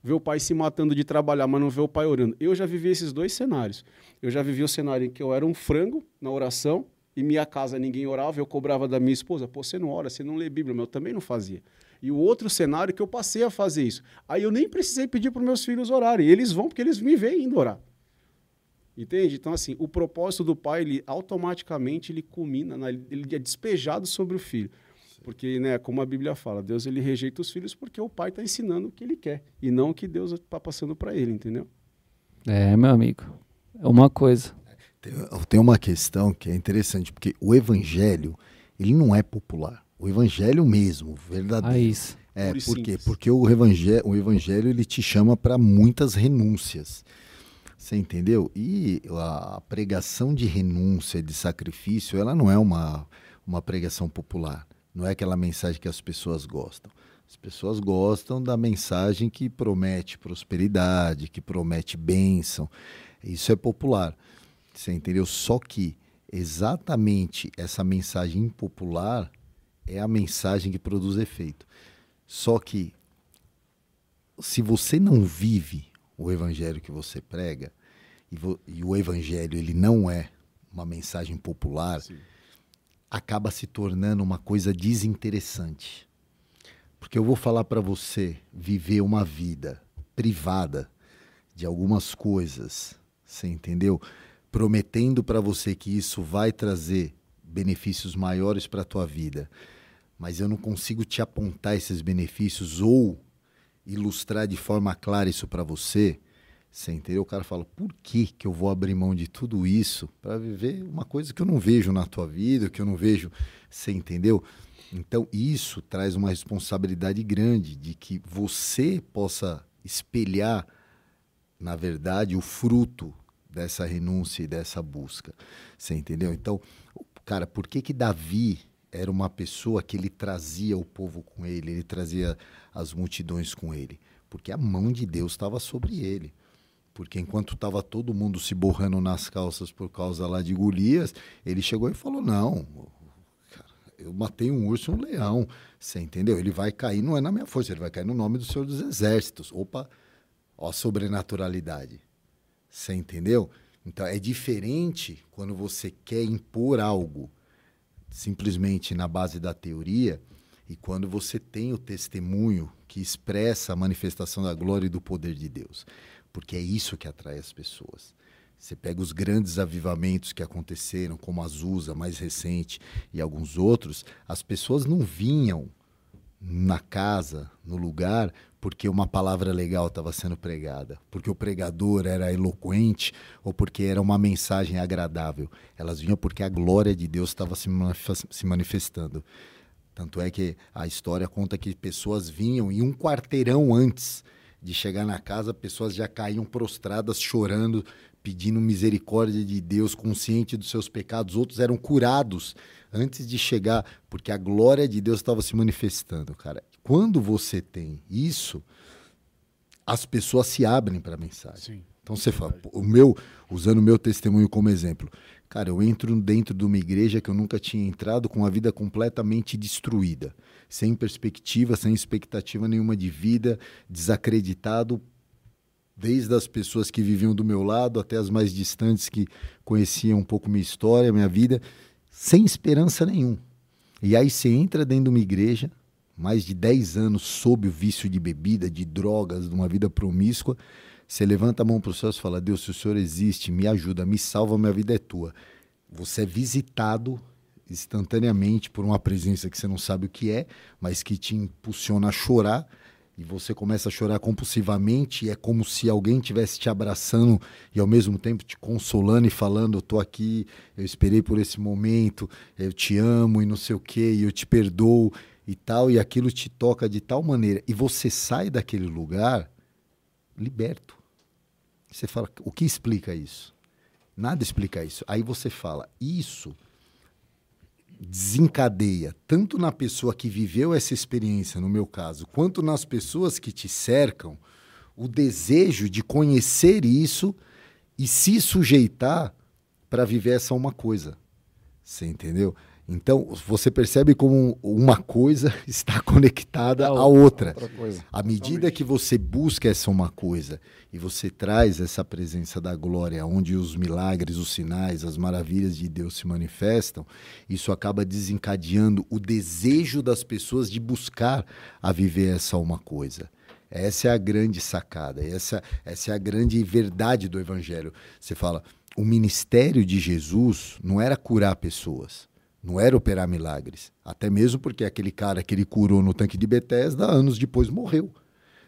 Vê o pai se matando de trabalhar, mas não vê o pai orando. Eu já vivi esses dois cenários. Eu já vivi o cenário em que eu era um frango na oração, e minha casa ninguém orava, eu cobrava da minha esposa, pô, você não ora, você não lê Bíblia, mas eu também não fazia. E o outro cenário que eu passei a fazer isso. Aí eu nem precisei pedir para meus filhos orarem, eles vão porque eles me veem indo orar. Entende? Então, assim, o propósito do pai, ele automaticamente ele culmina, ele é despejado sobre o filho. Porque, né, como a Bíblia fala, Deus ele rejeita os filhos porque o pai está ensinando o que ele quer e não o que Deus está passando para ele, entendeu? É, meu amigo. É uma coisa. Tem, tem uma questão que é interessante, porque o evangelho, ele não é popular. O evangelho mesmo, verdadeiro. Ah, isso. É, por quê? Porque o evangelho, o evangelho ele te chama para muitas renúncias. Você entendeu? E a pregação de renúncia, de sacrifício, ela não é uma, uma pregação popular. Não é aquela mensagem que as pessoas gostam. As pessoas gostam da mensagem que promete prosperidade, que promete bênção. Isso é popular. Você entendeu? Só que exatamente essa mensagem impopular é a mensagem que produz efeito. Só que se você não vive o evangelho que você prega, e, e o evangelho ele não é uma mensagem popular, Sim. Acaba se tornando uma coisa desinteressante. Porque eu vou falar para você viver uma vida privada de algumas coisas, você entendeu? prometendo para você que isso vai trazer benefícios maiores para a tua vida, mas eu não consigo te apontar esses benefícios ou ilustrar de forma clara isso para você, você entendeu? O cara fala, por que, que eu vou abrir mão de tudo isso para viver uma coisa que eu não vejo na tua vida, que eu não vejo, você entendeu? Então, isso traz uma responsabilidade grande de que você possa espelhar, na verdade, o fruto dessa renúncia e dessa busca. Você entendeu? Então, cara, por que que Davi era uma pessoa que ele trazia o povo com ele, ele trazia as multidões com ele? Porque a mão de Deus estava sobre ele. Porque enquanto estava todo mundo se borrando nas calças por causa lá de Golias, ele chegou e falou: Não, cara, eu matei um urso e um leão. Você entendeu? Ele vai cair, não é na minha força, ele vai cair no nome do Senhor dos Exércitos. Opa, ó, sobrenaturalidade. Você entendeu? Então é diferente quando você quer impor algo simplesmente na base da teoria e quando você tem o testemunho que expressa a manifestação da glória e do poder de Deus. Porque é isso que atrai as pessoas. Você pega os grandes avivamentos que aconteceram, como Azusa, mais recente, e alguns outros, as pessoas não vinham na casa, no lugar, porque uma palavra legal estava sendo pregada, porque o pregador era eloquente ou porque era uma mensagem agradável. Elas vinham porque a glória de Deus estava se manifestando. Tanto é que a história conta que pessoas vinham e um quarteirão antes de chegar na casa, pessoas já caíam prostradas, chorando, pedindo misericórdia de Deus, consciente dos seus pecados. Outros eram curados antes de chegar, porque a glória de Deus estava se manifestando, cara. Quando você tem isso, as pessoas se abrem para a mensagem. Sim, então você fala, o meu, usando o meu testemunho como exemplo, cara, eu entro dentro de uma igreja que eu nunca tinha entrado com a vida completamente destruída, sem perspectiva, sem expectativa nenhuma de vida, desacreditado desde as pessoas que viviam do meu lado até as mais distantes que conheciam um pouco minha história, minha vida, sem esperança nenhuma. E aí você entra dentro de uma igreja mais de 10 anos sob o vício de bebida, de drogas, de uma vida promíscua, você levanta a mão para o céu e fala: Deus, se o Senhor existe, me ajuda, me salva, minha vida é tua. Você é visitado instantaneamente por uma presença que você não sabe o que é, mas que te impulsiona a chorar. E você começa a chorar compulsivamente, e é como se alguém estivesse te abraçando e ao mesmo tempo te consolando e falando: Eu estou aqui, eu esperei por esse momento, eu te amo e não sei o que, e eu te perdoo e tal, e aquilo te toca de tal maneira, e você sai daquele lugar liberto. Você fala, o que explica isso? Nada explica isso. Aí você fala, isso desencadeia tanto na pessoa que viveu essa experiência, no meu caso, quanto nas pessoas que te cercam, o desejo de conhecer isso e se sujeitar para viver essa uma coisa. Você entendeu? Então, você percebe como uma coisa está conectada à outra. À medida que você busca essa uma coisa e você traz essa presença da glória, onde os milagres, os sinais, as maravilhas de Deus se manifestam, isso acaba desencadeando o desejo das pessoas de buscar a viver essa uma coisa. Essa é a grande sacada, essa, essa é a grande verdade do Evangelho. Você fala, o ministério de Jesus não era curar pessoas não era operar milagres. Até mesmo porque aquele cara que ele curou no tanque de Bethesda, anos depois morreu.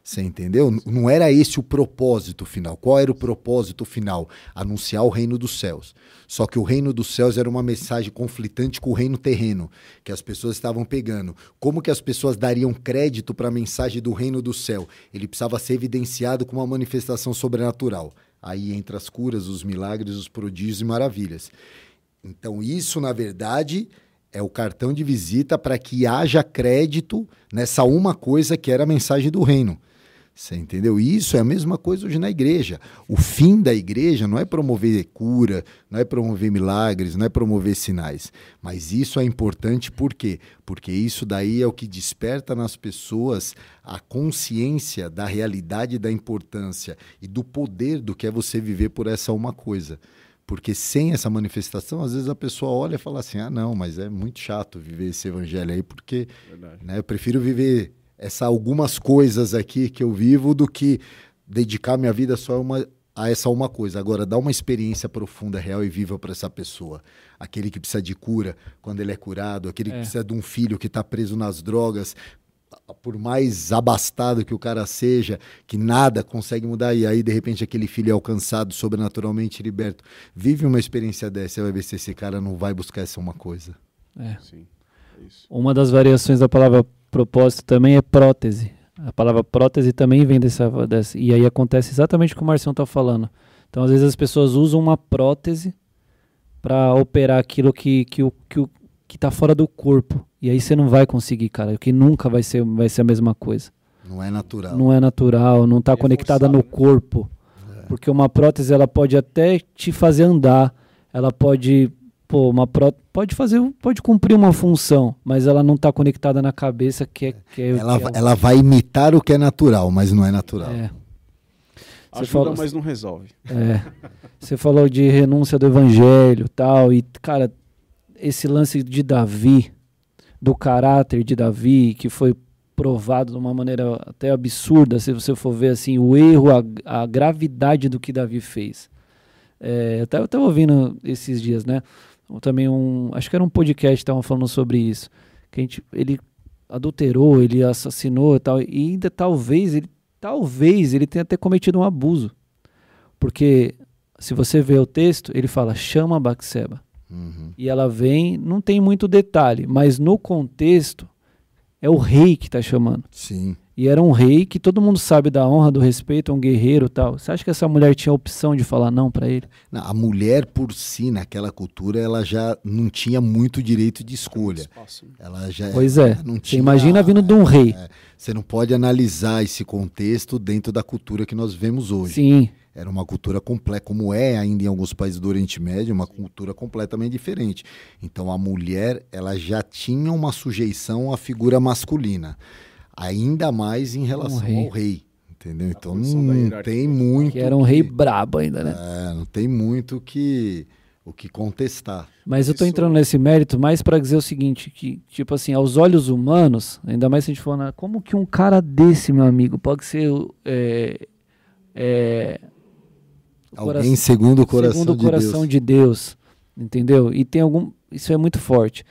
Você entendeu? Não era esse o propósito final. Qual era o propósito final? Anunciar o reino dos céus. Só que o reino dos céus era uma mensagem conflitante com o reino terreno, que as pessoas estavam pegando. Como que as pessoas dariam crédito para a mensagem do reino do céu? Ele precisava ser evidenciado com uma manifestação sobrenatural. Aí entra as curas, os milagres, os prodígios e maravilhas. Então, isso, na verdade, é o cartão de visita para que haja crédito nessa uma coisa que era a mensagem do reino. Você entendeu? Isso é a mesma coisa hoje na igreja. O fim da igreja não é promover cura, não é promover milagres, não é promover sinais. Mas isso é importante por quê? Porque isso daí é o que desperta nas pessoas a consciência da realidade, da importância e do poder do que é você viver por essa uma coisa. Porque sem essa manifestação, às vezes a pessoa olha e fala assim: ah, não, mas é muito chato viver esse evangelho aí, porque né, eu prefiro viver essa algumas coisas aqui que eu vivo do que dedicar minha vida só a, uma, a essa uma coisa. Agora, dá uma experiência profunda, real e viva para essa pessoa. Aquele que precisa de cura quando ele é curado, aquele é. que precisa de um filho que está preso nas drogas, por mais abastado que o cara seja, que nada consegue mudar, e aí de repente aquele filho é alcançado, sobrenaturalmente liberto. Vive uma experiência dessa, você vai ver se esse cara não vai buscar essa uma coisa. É. Sim, é uma das variações da palavra propósito também é prótese. A palavra prótese também vem dessa, dessa e aí acontece exatamente o que o Marcião está falando. Então, às vezes as pessoas usam uma prótese para operar aquilo que, que, o, que, o, que tá fora do corpo. E aí você não vai conseguir, cara, porque nunca vai ser, vai ser a mesma coisa. Não é natural. Não é natural, não está é conectada forçado, no corpo. É. Porque uma prótese ela pode até te fazer andar, ela pode, pô, uma pró pode fazer, pode cumprir uma função, mas ela não está conectada na cabeça que é, que é ela, que é ela vai imitar o que é natural, mas não é natural. É. Você Ajuda, falou, mas não resolve. É. Você falou de renúncia do evangelho, tal, e cara, esse lance de Davi, do caráter de Davi, que foi provado de uma maneira até absurda, se você for ver assim, o erro, a, a gravidade do que Davi fez. É, eu estava ouvindo esses dias, né? Também um, acho que era um podcast que estavam falando sobre isso, que a gente, ele adulterou, ele assassinou e tal, e ainda talvez ele, talvez ele tenha até cometido um abuso, porque se você vê o texto, ele fala chama Batseba. Uhum. E ela vem, não tem muito detalhe, mas no contexto é o rei que está chamando. Sim. E era um rei que todo mundo sabe da honra, do respeito, um guerreiro tal. Você acha que essa mulher tinha a opção de falar não para ele? Não, a mulher por si, naquela cultura, ela já não tinha muito direito de escolha. Ela já pois é. Não tinha, você imagina vindo de um rei. É, você não pode analisar esse contexto dentro da cultura que nós vemos hoje. Sim. Era uma cultura completa, como é ainda em alguns países do Oriente Médio, uma cultura completamente diferente. Então a mulher, ela já tinha uma sujeição à figura masculina, ainda mais em relação um rei. ao rei. Entendeu? Então não tem muito. Que era um que, rei brabo ainda, né? É, não tem muito que o que contestar. Mas eu estou entrando nesse mérito mais para dizer o seguinte, que tipo assim, aos olhos humanos, ainda mais se a gente for na, como que um cara desse, meu amigo, pode ser é, é, Alguém segundo o coração, segundo o de, coração Deus. de Deus, entendeu? E tem algum, isso é muito forte.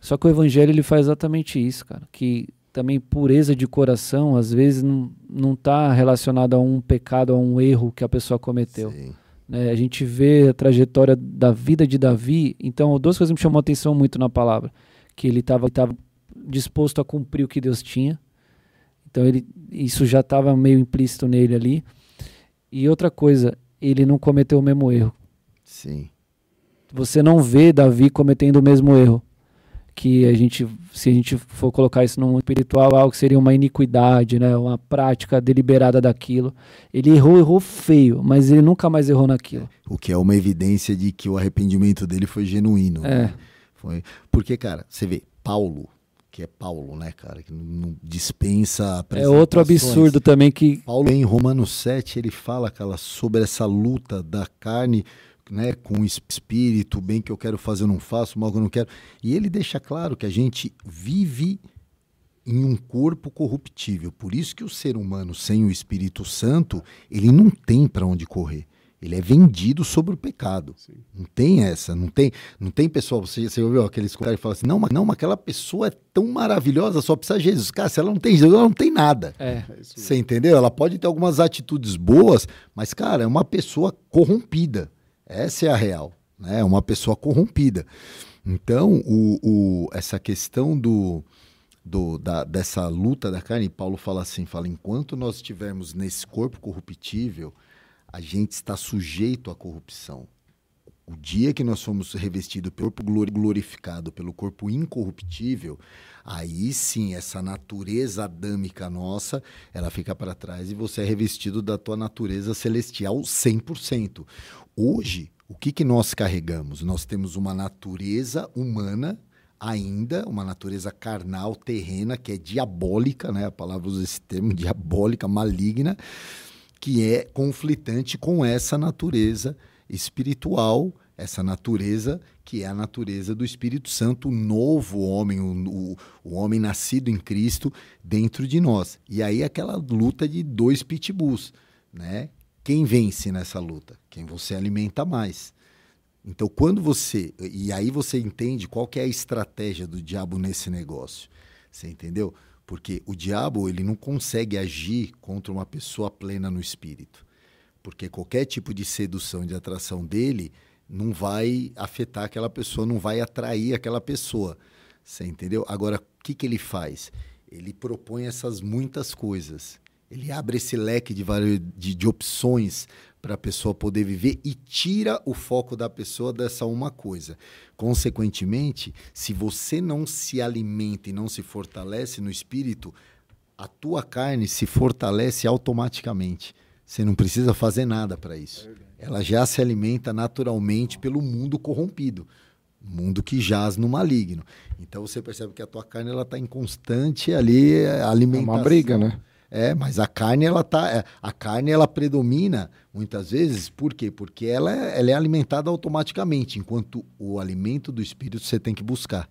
Só que o evangelho ele faz exatamente isso, cara, que também pureza de coração às vezes não não está relacionado a um pecado, a um erro que a pessoa cometeu. Né? A gente vê a trajetória da vida de Davi, então duas coisas me chamou a atenção muito na palavra, que ele estava disposto a cumprir o que Deus tinha. Então ele isso já estava meio implícito nele ali. E outra coisa, ele não cometeu o mesmo erro. Sim. Você não vê Davi cometendo o mesmo erro. Que a gente se a gente for colocar isso no mundo espiritual, algo que seria uma iniquidade, né? Uma prática deliberada daquilo. Ele errou, errou feio, mas ele nunca mais errou naquilo. O que é uma evidência de que o arrependimento dele foi genuíno. É. né? Foi. Porque, cara, você vê, Paulo, que é Paulo, né, cara, que não, dispensa É outro absurdo também que Paulo em Romanos 7, ele fala cara, sobre essa luta da carne né, com o espírito, o bem que eu quero fazer eu não faço, o mal que eu não quero. E ele deixa claro que a gente vive em um corpo corruptível. Por isso que o ser humano sem o Espírito Santo, ele não tem para onde correr. Ele é vendido sobre o pecado. Não tem essa, não tem, não tem pessoal, você, você ouviu aqueles comentários que falam assim, não, mas não, mas aquela pessoa é tão maravilhosa, só precisa de Jesus. Cara, se ela não tem Jesus, ela não tem nada. é, É Você entendeu? Ela pode ter algumas atitudes boas, mas, cara, é uma pessoa corrompida. Essa é a real. Né? É uma pessoa corrompida. Então, o, o- essa questão do, do- da- dessa luta da carne, Paulo fala assim: fala, enquanto nós estivermos nesse corpo corruptível, a gente está sujeito à corrupção. O dia que nós somos revestidos pelo corpo glori- glorificado, pelo corpo incorruptível, aí sim, essa natureza adâmica nossa, ela fica para trás e você é revestido da tua natureza celestial 100%. Hoje, o que, que nós carregamos? Nós temos uma natureza humana ainda, uma natureza carnal, terrena, que é diabólica, né? A palavra usa esse termo, diabólica, maligna, que é conflitante com essa natureza espiritual, essa natureza que é a natureza do Espírito Santo, o novo homem, o, o, homem nascido em Cristo dentro de nós. E aí aquela luta de dois pitbulls, né? Quem vence nessa luta? Quem você alimenta mais. Então, quando você. E aí você entende qual que é a estratégia do diabo nesse negócio. Você entendeu? Porque o diabo ele não consegue agir contra uma pessoa plena no espírito. Porque qualquer tipo de sedução, de atração dele, não vai afetar aquela pessoa, não vai atrair aquela pessoa. Você entendeu? Agora, o que, que ele faz? Ele propõe essas muitas coisas. Ele abre esse leque de, de, de opções para a pessoa poder viver e tira o foco da pessoa dessa uma coisa. Consequentemente, se você não se alimenta e não se fortalece no espírito, a tua carne se fortalece automaticamente. Você não precisa fazer nada para isso. Ela já se alimenta naturalmente pelo mundo corrompido, mundo que jaz no maligno. Então você percebe que a tua carne ela está em constante ali eh, É alimentação. uma briga, né? É, mas a carne ela tá, é, a carne ela predomina muitas vezes, por quê? Porque ela é, ela é alimentada automaticamente, enquanto o alimento do espírito você tem que buscar.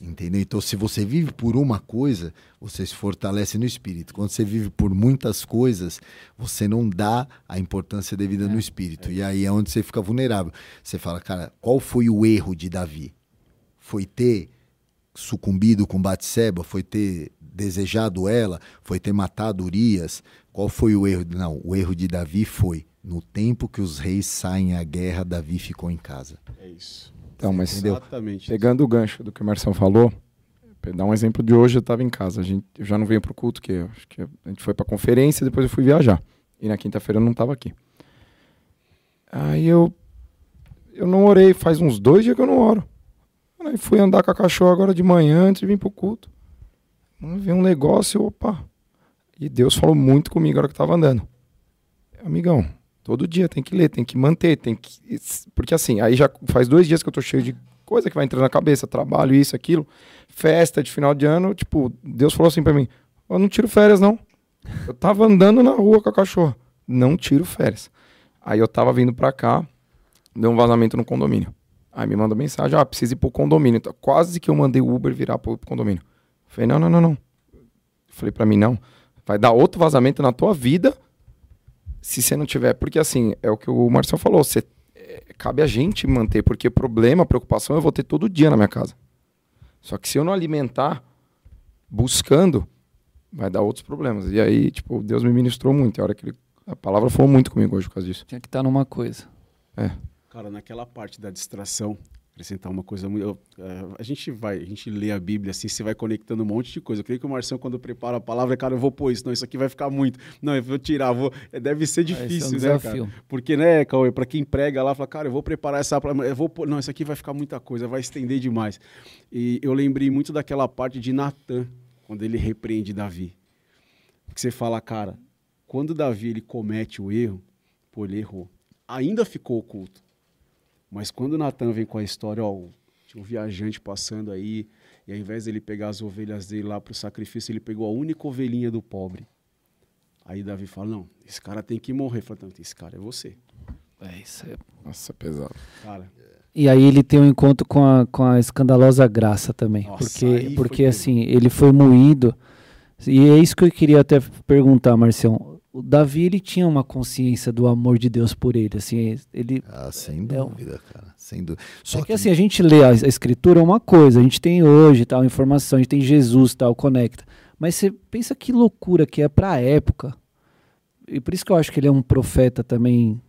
Entendeu? Então, se você vive por uma coisa, você se fortalece no espírito. Quando você vive por muitas coisas, você não dá a importância devida no espírito. E aí é onde você fica vulnerável. Você fala, cara, qual foi o erro de Davi? Foi ter sucumbido com Batseba? Foi ter desejado ela? Foi ter matado Urias? Qual foi o erro? Não, o erro de Davi foi no tempo que os reis saem à guerra, Davi ficou em casa. É isso. Então, mas Entendeu? Exatamente. pegando o gancho do que o Marcelo falou, pra dar um exemplo de hoje, eu estava em casa. A gente, eu já não venho pro culto, que acho que a gente foi pra conferência, depois eu fui viajar. E na quinta-feira eu não estava aqui. Aí eu eu não orei, faz uns dois dias que eu não oro. Aí fui andar com a cachorra agora de manhã antes de vir pro culto. Veio um negócio, opa. E Deus falou muito comigo na hora que eu tava andando. Amigão, todo dia tem que ler, tem que manter, tem que. Porque assim, aí já faz dois dias que eu tô cheio de coisa que vai entrando na cabeça, trabalho, isso, aquilo, festa de final de ano. Tipo, Deus falou assim pra mim: Eu não tiro férias, não. Eu tava andando na rua com a cachorra. Não tiro férias. Aí eu tava vindo pra cá, deu um vazamento no condomínio. Aí me mandou mensagem: Ah, precisa ir pro condomínio. Então, quase que eu mandei o Uber virar pro condomínio. Falei: Não, não, não, não. Falei pra mim: Não. Vai dar outro vazamento na tua vida se você não tiver. Porque assim, é o que o Marcelo falou: você, é, cabe a gente manter, porque problema, preocupação eu vou ter todo dia na minha casa. Só que se eu não alimentar buscando, vai dar outros problemas. E aí, tipo, Deus me ministrou muito. E a hora que ele, a palavra falou muito comigo hoje por causa disso. tinha que estar numa coisa. Cara, naquela parte da distração, acrescentar uma coisa muito. eu- eh, a gente vai, a gente lê a Bíblia assim, você vai conectando um monte de coisa. Eu creio que o Marção, quando prepara a palavra, cara, eu vou pôr isso, não, isso aqui vai ficar muito. Não, eu vou tirar, vou. eh, Deve ser Esse é um difícil, né, cara? Porque, né, Cauê, pra quem prega lá, fala, cara, eu vou preparar essa. palavra, Eu vou pôr. Não, isso aqui vai ficar muita coisa, vai estender demais. E eu lembrei muito daquela parte de Natan, quando ele repreende Davi. Porque você fala, cara, quando Davi ele comete o erro, pô, ele errou. Ainda ficou oculto. Mas quando Natan vem com a história, ó, tinha um viajante passando aí, e ao invés dele pegar as ovelhas dele lá pro sacrifício, ele pegou a única ovelhinha do pobre. Aí Davi fala: Não, esse cara tem que morrer. Fala, não, esse cara é você. É isso aí. Nossa, pesado. Cara, E aí ele tem um encontro com a, com a escandalosa graça também. Nossa, porque porque assim, ele foi moído. E é isso que eu queria até perguntar, Marcião. O Davi, ele tinha uma consciência do amor de Deus por ele. Assim, ele. Ah, sem É dúvida, cara. Sem dúvida. Só Só que assim, a gente lê a, a escritura é uma coisa, a gente tem hoje tal informação, a gente tem Jesus tal, conecta. Mas você pensa que loucura que é pra época. E por isso que eu acho que ele é um profeta também.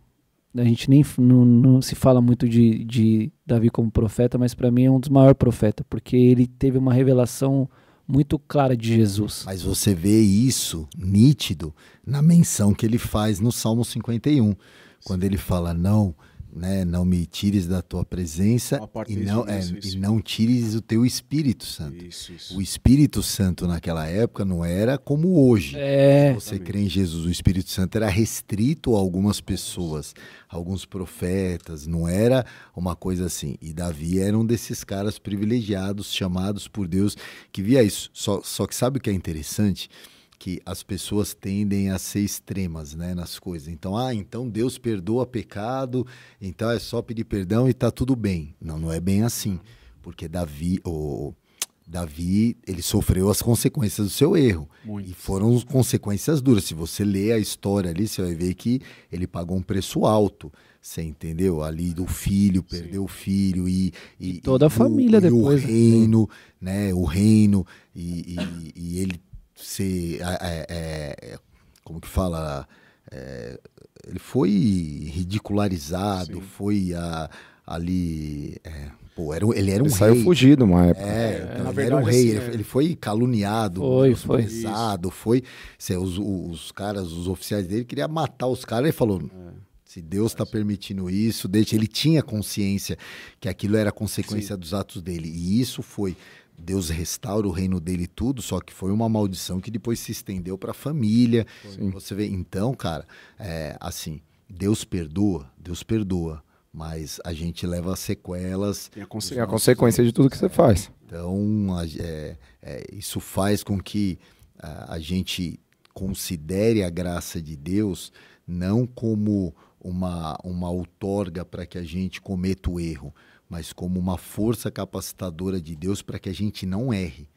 A gente nem não, não se fala muito de, de Davi como profeta, mas pra mim é um dos maiores profetas, porque ele teve uma revelação muito clara de Jesus. Mas você vê isso nítido na menção que ele faz no Salmo 51, quando ele fala não, né, não me tires da tua presença e não, é, isso, isso. e não tires o teu Espírito Santo. isso, isso. O Espírito Santo naquela época não era como hoje. É, Você Exatamente. crê em Jesus, o Espírito Santo era restrito a algumas pessoas, alguns profetas, não era uma coisa assim. E Davi era um desses caras privilegiados, chamados por Deus, que via isso. Só, só que sabe o que é interessante? Que as pessoas tendem a ser extremas né, nas coisas. Então, ah, então Deus perdoa pecado, então é só pedir perdão e tá tudo bem. Não, não é bem assim. Porque Davi, o Davi, ele sofreu as consequências do seu erro. Muito. E foram consequências duras. Se você ler a história ali, você vai ver que ele pagou um preço alto. Você entendeu? Ali do filho, perdeu o filho e, e toda a e o- família e depois, O né? reino, né? O reino e, e- e ele ser, é, é, é, como que fala? É, ele foi ridicularizado, Sim. foi a- ali, é, pô, era, ele era um Ele rei. saiu fugido uma época. É, É, então ele era um verdade, rei, assim, ele, é- ele foi caluniado, Foi, foi. menosprezado, foi. Cê, os, os caras, os oficiais dele queriam matar os caras, ele falou: se Deus está permitindo isso, deixa. Ele tinha consciência que aquilo era consequência dos atos dele. E isso foi. Deus restaura o reino dele e tudo, só que foi uma maldição que depois se estendeu para a família. Você vê, então, cara, é, assim, Deus perdoa, Deus perdoa, mas a gente leva sequelas Tem a Tem a consequência. de tudo que você faz. então, a- é, é, isso faz com que a, a gente considere a graça de Deus não como uma, uma outorga para que a gente cometa o erro, mas como uma força capacitadora de Deus para que a gente não erre.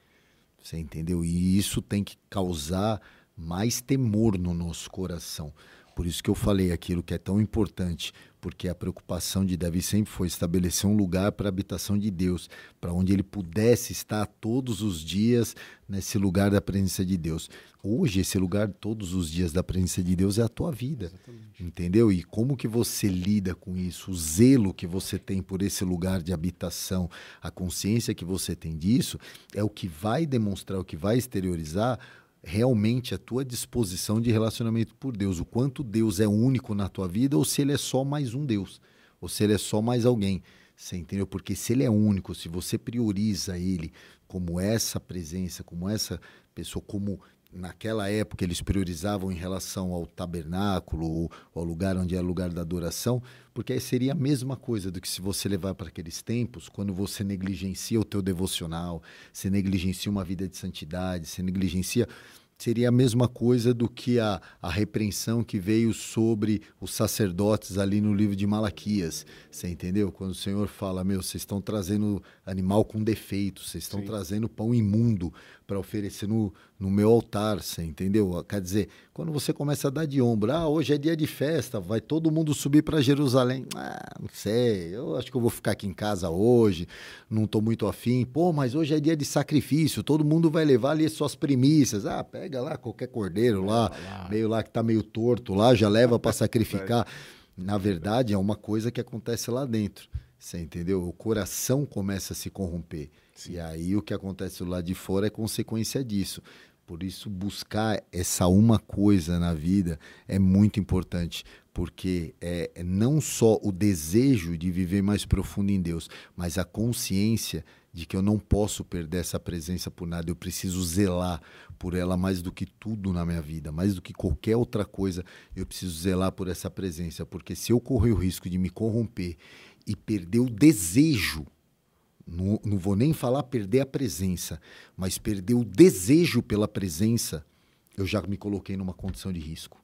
Você entendeu? E isso tem que causar mais temor no nosso coração. Por isso que eu falei aquilo que é tão importante, porque a preocupação de Davi sempre foi estabelecer um lugar para a habitação de Deus, para onde ele pudesse estar todos os dias nesse lugar da presença de Deus. Hoje esse lugar todos os dias da presença de Deus é a tua vida. Entendeu? E como que você lida com isso? O zelo que você tem por esse lugar de habitação, a consciência que você tem disso, é o que vai demonstrar, o que vai exteriorizar realmente a tua disposição de relacionamento por Deus. O quanto Deus é único na tua vida ou se ele é só mais um Deus, ou se ele é só mais alguém. Você entendeu? Porque se ele é único, se você prioriza ele como essa presença, como essa pessoa, como naquela época eles priorizavam em relação ao tabernáculo, ou ao lugar onde é o lugar da adoração, porque aí seria a mesma coisa do que se você levar para aqueles tempos, quando você negligencia o teu devocional, você negligencia uma vida de santidade, você negligencia seria a mesma coisa do que a, a repreensão que veio sobre os sacerdotes ali no livro de Malaquias. Você entendeu? Quando o Senhor fala, meu, vocês estão trazendo animal com defeito, vocês estão Sim. trazendo pão imundo para oferecer no, no meu altar, você entendeu? Quer dizer, quando você começa a dar de ombro, ah, hoje é dia de festa, vai todo mundo subir para Jerusalém. Ah, não sei, eu acho que eu vou ficar aqui em casa hoje, não estou muito afim. Pô, mas hoje é dia de sacrifício, todo mundo vai levar ali suas primícias. Ah, pega lá qualquer cordeiro lá, meio lá que tá meio torto lá, já leva para sacrificar. Na verdade, é uma coisa que acontece lá dentro. Você entendeu? O coração começa a se corromper. Sim. E aí o que acontece lado de fora é consequência disso. Por isso, buscar essa uma coisa na vida é muito importante, porque é é não só o desejo de viver mais profundo em Deus, mas a consciência de que eu não posso perder essa presença por nada. Eu preciso zelar por ela mais do que tudo na minha vida, mais do que qualquer outra coisa. Eu preciso zelar por essa presença, porque se eu correr o risco de me corromper e perder o desejo não, não vou nem falar perder a presença, mas perder o desejo pela presença, eu já me coloquei numa condição de risco.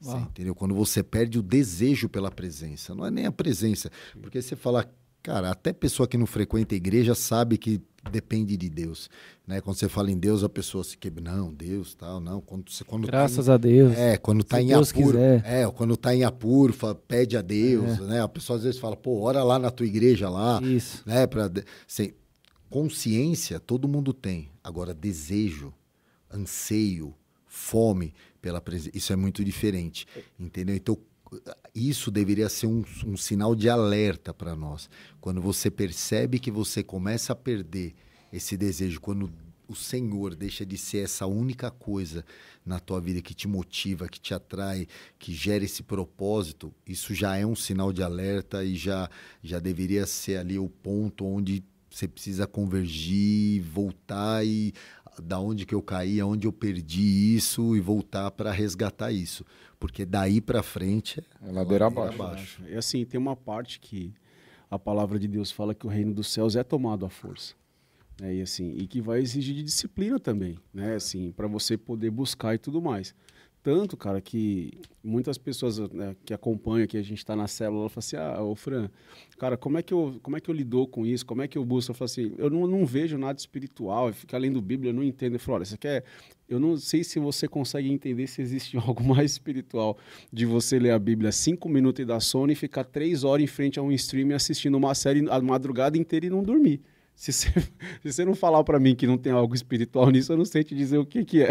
Você entendeu? Quando você perde o desejo pela presença, não é nem a presença, porque você fala, cara, até pessoa que não frequenta a igreja sabe que depende de Deus, né? Quando você fala em Deus, a pessoa se quebra, não, Deus, tal, não. Quando você quando tá em- Graças a Deus. é, quando tá Se em Deus apuro. quiser. É, quando tá em apuro, fa- pede a Deus, É. né? A pessoa às vezes fala, pô, ora lá na tua igreja lá, Isso. né? Pra, sem, consciência todo mundo tem. Agora, desejo, anseio, fome pela presença, isso é muito diferente. Entendeu? Então, isso deveria ser um, um sinal de alerta para nós. Quando você percebe que você começa a perder esse desejo, quando o Senhor deixa de ser essa única coisa na tua vida que te motiva, que te atrai, que gera esse propósito, isso já é um sinal de alerta e já, já deveria ser ali o ponto onde você precisa convergir, voltar e da onde que eu caí, aonde eu perdi isso e voltar para resgatar isso, porque daí para frente É ladeira abaixo. abaixo. E assim, tem uma parte que a palavra de Deus fala que o reino dos céus é tomado à força. né? E assim, e que vai exigir de disciplina também, né? Assim, para você poder buscar e tudo mais. Tanto, cara, que muitas pessoas né, que acompanham, que a gente está na célula, ela fala assim: "Ah, ô Fran, cara, como é que eu, como é que eu lido com isso? Como é que eu busco?" Eu falo assim: "Eu não, não vejo nada espiritual, fica lendo Bíblia, eu não entendo." Eu falo: "Olha, você quer eu não sei se você consegue entender se existe algo mais espiritual de você ler a Bíblia cinco minutos e dar sono e ficar três horas em frente a um stream assistindo uma série a madrugada inteira e não dormir. Se você, se você não falar para mim que não tem algo espiritual nisso, eu não sei te dizer o que, que é.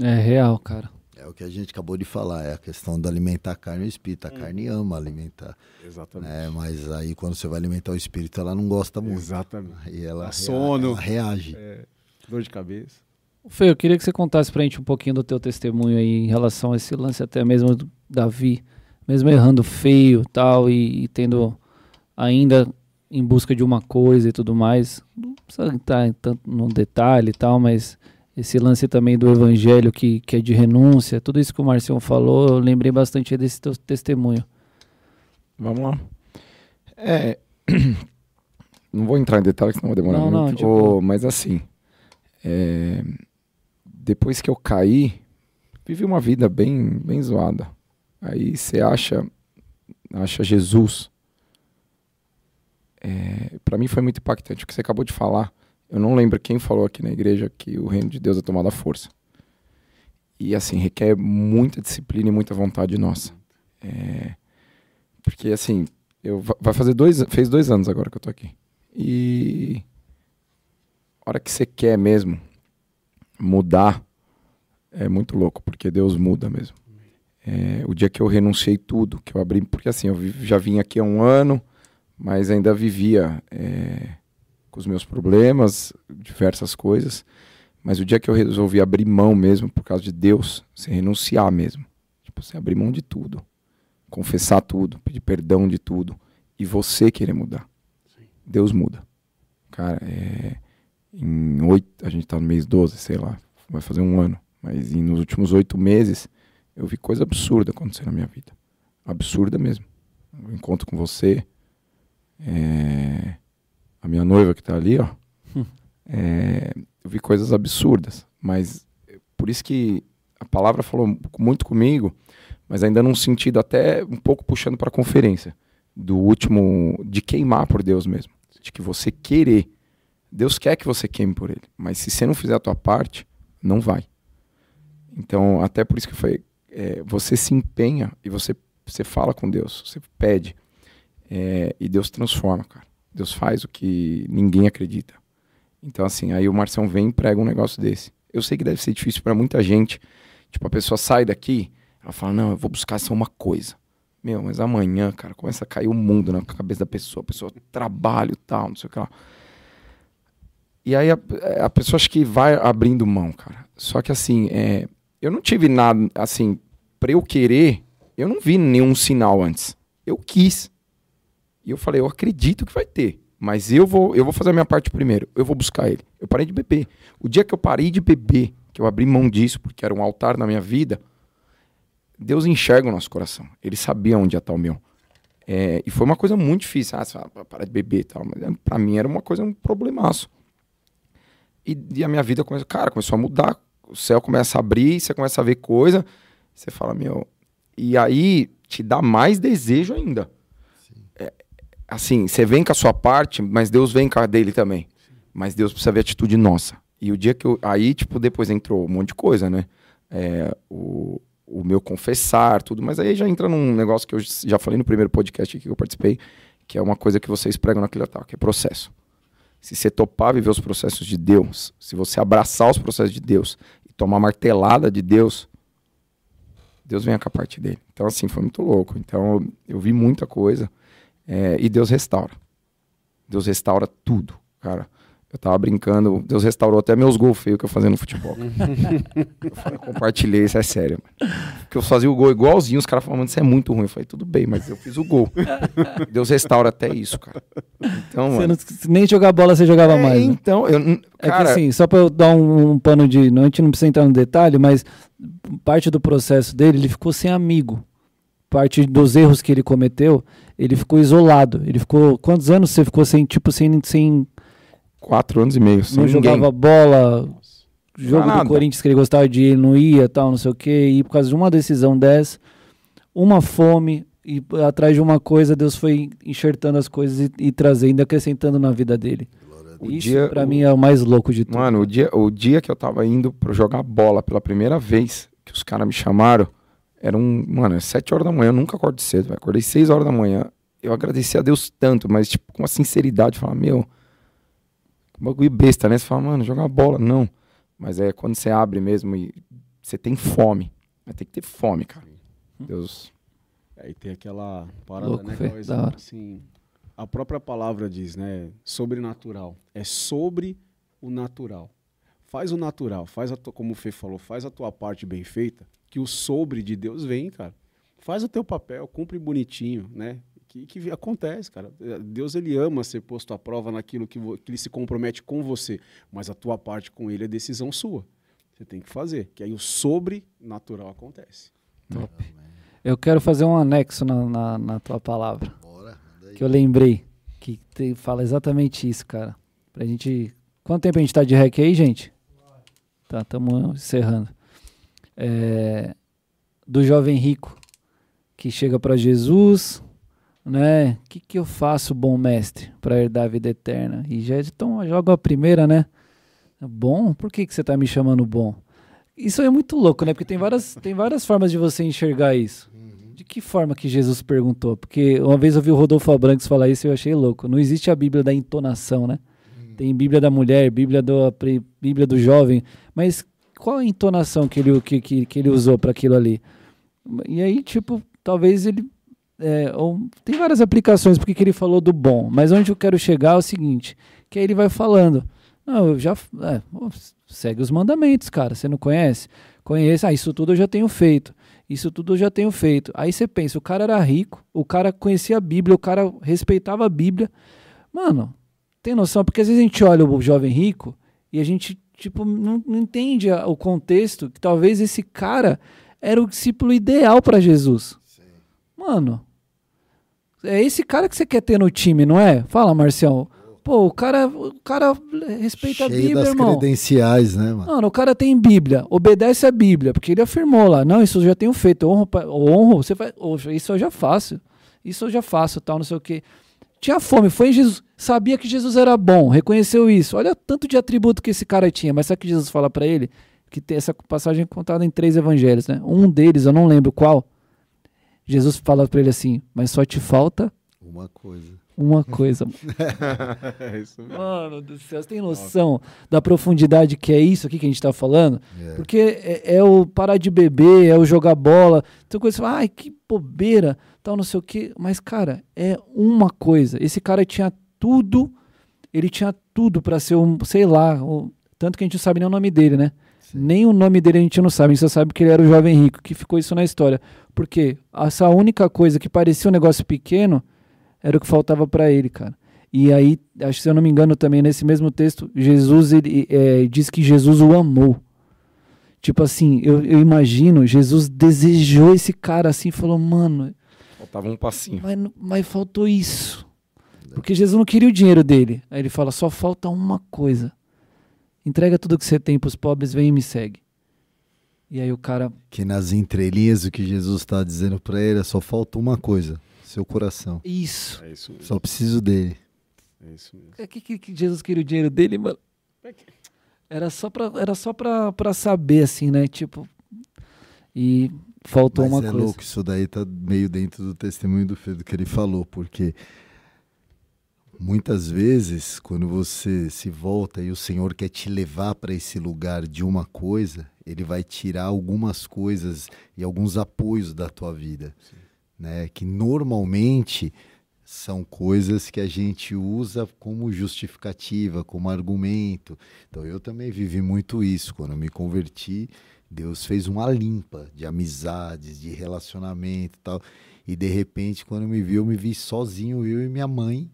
É real, cara. É o que a gente acabou de falar, é a questão de alimentar a carne e o espírito. A carne ama alimentar, Exatamente. né? Mas aí quando você vai alimentar o espírito, ela não gosta muito. Exatamente. Aí ela, rea- sono. ela reage. É, dor de cabeça. Fê, eu queria que você contasse pra gente um pouquinho do teu testemunho aí em relação a esse lance até mesmo do Davi, mesmo errando feio tal, e, e tendo ainda em busca de uma coisa e tudo mais. Não precisa entrar em tanto no detalhe e tal, mas esse lance também do evangelho que, que é de renúncia, tudo isso que o Marcião falou, eu lembrei bastante desse teu testemunho. Vamos lá. É. Não vou entrar em detalhes, senão vai demorar Não, não, muito. de Ô, boa. mas assim. é, Depois que eu caí, vivi uma vida bem, bem zoada. Aí você acha, acha Jesus. É... Para mim foi muito impactante o que você acabou de falar. Eu não lembro quem falou aqui na igreja que o reino de Deus é tomado à força. E assim, requer muita disciplina e muita vontade nossa. É, Porque assim, eu va- vai fazer dois, fez dois anos agora que eu tô aqui. E a hora que você quer mesmo mudar, é muito louco, porque Deus muda mesmo. É, o dia que eu renunciei tudo, que eu abri, porque assim, eu já vim aqui há um ano, mas ainda vivia é, com os meus problemas, diversas coisas. Mas o dia que eu resolvi abrir mão mesmo, por causa de Deus, você renunciar mesmo. Tipo, você abrir mão de tudo. Confessar tudo, pedir perdão de tudo. E você querer mudar. Deus muda. Cara, é, em oito, a gente tá no mês 12, sei lá, vai fazer um ano. Mas em- nos últimos oito meses, eu vi coisa absurda acontecer na minha vida. Absurda mesmo. O encontro com você, é, a minha noiva que tá ali, ó. Hum. é, eu vi coisas absurdas. Mas por isso que a palavra falou muito comigo, mas ainda num sentido até um pouco puxando para a conferência do último de queimar por Deus mesmo, de que você querer. Deus quer que você queime por ele, mas se você não fizer a tua parte, não vai. Então, até por isso que foi, é, você se empenha e você você fala com Deus, você pede é, e Deus transforma, cara. Deus faz o que ninguém acredita. Então, assim, aí o Marcião vem e prega um negócio desse. Eu sei que deve ser difícil para muita gente. Tipo, a pessoa sai daqui, ela fala, não, eu vou buscar só uma coisa. Meu, mas amanhã, cara, começa a cair o mundo na cabeça da pessoa. A pessoa trabalho e tal, não sei o que lá. E aí a, a pessoa acho que vai abrindo mão, cara. Só que assim, é, eu não tive nada, assim, pra eu querer, eu não vi nenhum sinal antes. Eu quis. E eu falei, eu acredito que vai ter. Mas eu vou, eu vou fazer a minha parte primeiro. Eu vou buscar ele. Eu parei de beber. O dia que eu parei de beber, que eu abri mão disso, porque era um altar na minha vida, Deus enxerga o nosso coração. Ele sabia onde ia estar o meu. É, e foi uma coisa muito difícil. Ah, você fala, parar de beber e tal. Mas é, pra mim era uma coisa, um problemaço. E, e a minha vida começou, cara, começou a mudar. O céu começa a abrir, você começa a ver coisa. Você fala, meu. E aí te dá mais desejo ainda. Assim, você vem com a sua parte, mas Deus vem com a dele também. Mas Deus precisa ver a atitude nossa. E o dia que eu. Aí, tipo, depois entrou um monte de coisa, né? É, o, o meu confessar, tudo, mas aí já entra num negócio que eu já falei no primeiro podcast que eu participei, que é uma coisa que vocês pregam naquele tal, que é processo. Se você topar viver os processos de Deus, se você abraçar os processos de Deus e tomar martelada de Deus, Deus vem com a parte dele. Então, assim, foi muito louco. Então, eu vi muita coisa é, e Deus restaura. Deus restaura tudo, cara. Eu tava brincando, Deus restaurou até meus gols feios que eu fazia no futebol. eu, falei, eu compartilhei, isso é sério. Mano. Porque eu fazia o gol igualzinho, os caras falavam, isso é muito ruim. Eu falei, tudo bem, mas eu fiz o gol. Deus restaura até isso, cara. Então, Você não, nem jogar bola você jogava é, mais. né? Então, eu. É Cara, que assim, só pra eu dar um, um pano de. Não, a gente não precisa entrar no detalhe, mas parte do processo dele, ele ficou sem amigo. Parte dos erros que ele cometeu, ele ficou isolado. Ele ficou. Quantos anos você ficou sem, tipo, sem. sem quatro anos e meio. Sem não ninguém. jogava bola, jogo Nada. do Corinthians que ele gostava de ir, ele não ia, tal, não sei o quê. E por causa de uma decisão dessa, uma fome, e atrás de uma coisa, Deus foi enxertando as coisas e, e trazendo, acrescentando na vida dele. O Isso, dia- pra o- mim, é o mais louco de tudo. Mano, o dia, o dia que eu tava indo pra jogar bola pela primeira vez, que os caras me chamaram, era um. Mano, é sete horas da manhã, eu nunca acordo cedo, velho. Acordei seis horas da manhã. Eu agradeci a Deus tanto, mas, tipo, com uma sinceridade, falar, meu. que Bagulho besta, né? Você fala, mano, jogar bola. Não. Mas é quando você abre mesmo e você tem fome. Vai ter que ter fome, cara. Deus. Aí tem aquela parada, Louco, né, Fê, da hora. Assim, a própria palavra diz, né? Sobrenatural. É sobre o natural. Faz o natural, faz a tua, como o Fê falou, faz a tua parte bem feita, que o sobre de Deus vem, cara. Faz o teu papel, cumpre bonitinho, né? Que, que acontece, cara. Deus ele ama ser posto à prova naquilo que, que ele se compromete com você, mas a tua parte com ele é decisão sua. Você tem que fazer, que aí o sobrenatural acontece. Eu quero fazer um anexo na, na, na tua palavra. Bora, manda aí. Que eu lembrei. Que te- fala exatamente isso, cara. Pra gente. Quanto tempo a gente tá de rec aí, gente? Tá, estamos encerrando. É, do jovem rico que chega pra Jesus, né? O que, que eu faço, bom mestre, para herdar a vida eterna? E já então, joga a primeira, né? Bom? Por que, que você tá me chamando bom? Isso é muito louco, né? Porque tem várias, tem várias formas de você enxergar isso. De que forma que Jesus perguntou? Porque uma vez eu vi o Rodolfo Abrantes falar isso e eu achei louco. Não existe a Bíblia da entonação, né? Tem Bíblia da mulher, Bíblia do, Bíblia do jovem, mas qual a entonação que ele, que, que, que ele usou para aquilo ali? E aí, tipo, talvez ele. é, ou- tem várias aplicações porque que ele falou do bom, mas onde eu quero chegar é o seguinte: que aí ele vai falando. Não, eu já. é, segue os mandamentos, cara. Você não conhece? Conhece. Ah, isso tudo eu já tenho feito. Isso tudo eu já tenho feito. Aí você pensa, o cara era rico, o cara conhecia a Bíblia, o cara respeitava a Bíblia. Mano, tem noção? Porque às vezes a gente olha o jovem rico e a gente, tipo, não, não entende a- o contexto que talvez esse cara era o discípulo ideal para Jesus. Mano, é esse cara que você quer ter no time, não é? Fala, Marcião. Pô, o cara, o cara respeita a Cheio Bíblia, das irmão. credenciais, né, mano? Mano, o cara tem Bíblia, obedece a Bíblia, porque ele afirmou lá, não, isso eu já tenho feito, honro, honro você faz, "Ô, isso eu já faço, isso eu já faço, tal, não sei o quê. Tinha fome, foi em Jesus, sabia que Jesus era bom, reconheceu isso. Olha tanto de atributo que esse cara tinha, mas sabe o que Jesus fala pra ele? Que tem essa passagem contada em três evangelhos, né? Um deles, eu não lembro qual. Jesus fala pra ele assim: "Mas só te falta Uma coisa. uma coisa. É isso mesmo. Mano do céu, você tem noção da profundidade que é isso aqui que a gente tá falando? É. Porque é, é o parar de beber, é o jogar bola. Tem coisa que você fala, ai, que bobeira, tal, não sei o quê. Mas, cara, é uma coisa. Esse cara tinha tudo, ele tinha tudo pra ser um, sei lá, um- tanto que a gente não sabe nem o nome dele, né? Nem o nome dele a gente não sabe, a gente só sabe que ele era o jovem rico, que ficou isso na história. Porque essa única coisa que parecia um negócio pequeno era o que faltava pra ele, cara. E aí, acho que se eu não me engano também nesse mesmo texto, Jesus ele, é, diz que Jesus o amou. Tipo assim, eu, eu imagino, Jesus desejou esse cara assim, falou, mano, Faltava um passinho. mas, mas faltou isso. Porque Jesus não queria o dinheiro dele. Aí ele fala, só falta uma coisa. Entrega tudo que você tem pros pobres, vem e me segue. E aí o cara, Que nas entrelinhas o que Jesus está dizendo para ele é só falta uma coisa: seu coração. isso. É isso mesmo. Só preciso dele. É isso mesmo. O que, que, que Jesus queria o dinheiro dele, mano? Era só pra, era só pra saber, assim, né? Tipo. E faltou Mas uma é coisa. louco, isso daí tá meio dentro do testemunho do Pedro que ele falou, porque muitas vezes quando você se volta e o Senhor quer te levar para esse lugar de uma coisa, ele vai tirar algumas coisas e alguns apoios da tua vida, né? Que normalmente são coisas que a gente usa como justificativa, como argumento. Então eu também vivi muito isso quando eu me converti. Deus fez uma limpa de amizades, de relacionamento e tal. E de repente, quando me viu, eu me vi sozinho, eu e minha mãe.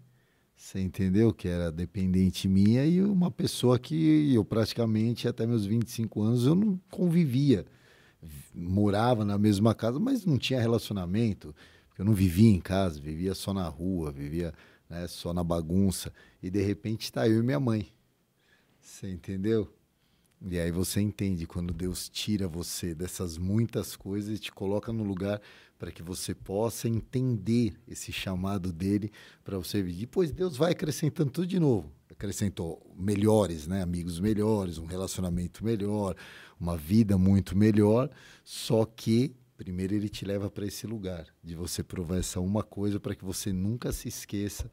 Você entendeu? Que era dependente minha e uma pessoa que eu praticamente, até meus 25 anos, eu não convivia. Morava na mesma casa, mas não tinha relacionamento. Eu não vivia em casa, vivia só na rua, vivia né, só na bagunça. E de repente está eu e minha mãe. Você entendeu? E aí você entende quando Deus tira você dessas muitas coisas e te coloca no lugar para que você possa entender esse chamado dele para você vir. Depois Deus vai acrescentando tudo de novo. Acrescentou melhores, né? Amigos melhores, um relacionamento melhor, uma vida muito melhor. Só que primeiro ele te leva para esse lugar de você provar essa uma coisa para que você nunca se esqueça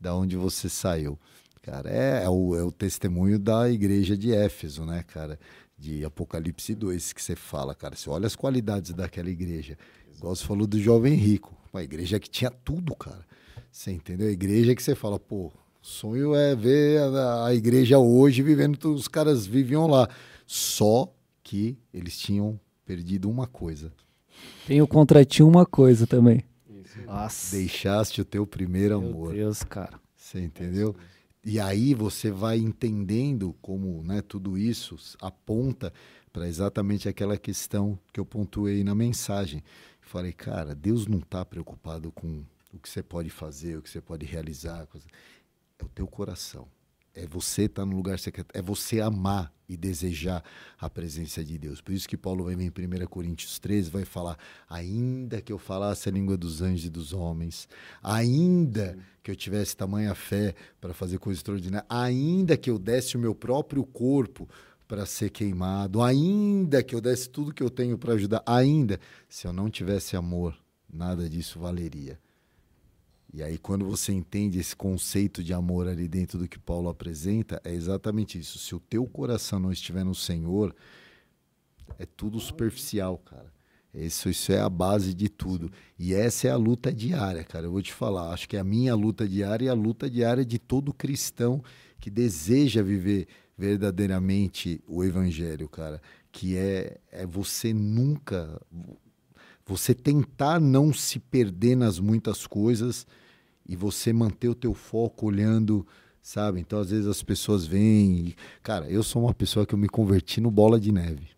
da onde você saiu. Cara, é, é o, é o testemunho da igreja de Éfeso, né, cara? De Apocalipse 2, que você fala, cara. Você olha as qualidades daquela igreja. Igual você falou do jovem rico. Uma igreja que tinha tudo, cara. Você entendeu? A igreja que você fala, pô, o sonho é ver a, a igreja hoje vivendo, tudo, os caras viviam lá. Só que eles tinham perdido uma coisa. Tenho contra ti uma coisa também. Nossa. Deixaste o teu primeiro Meu amor. Deus, cara. Você entendeu? E aí você vai entendendo como né, tudo isso aponta para exatamente aquela questão que eu pontuei na mensagem. Falei, cara, Deus não está preocupado com o que você pode fazer, o que você pode realizar. É o teu coração. É você estar no lugar secreto. É você amar e desejar a presença de Deus. Por isso que Paulo vir em 1 Coríntios 13, vai falar: ainda que eu falasse a língua dos anjos e dos homens, ainda que eu tivesse tamanha fé para fazer coisa extraordinária, ainda que eu desse o meu próprio corpo para ser queimado, ainda que eu desse tudo que eu tenho para ajudar, ainda, se eu não tivesse amor, nada disso valeria. E aí, quando você entende esse conceito de amor ali dentro do que Paulo apresenta, é exatamente isso. Se o teu coração não estiver no Senhor, é tudo superficial, cara. Isso, isso é a base de tudo. E essa é a luta diária, cara. Eu vou te falar. Acho que é a minha luta diária e a luta diária de todo cristão que deseja viver verdadeiramente o evangelho, cara. Que é, é você nunca. Você tentar não se perder nas muitas coisas e você manter o teu foco olhando, sabe? Então, às vezes as pessoas vêm. E... Cara, eu sou uma pessoa que eu me converti no bola de neve.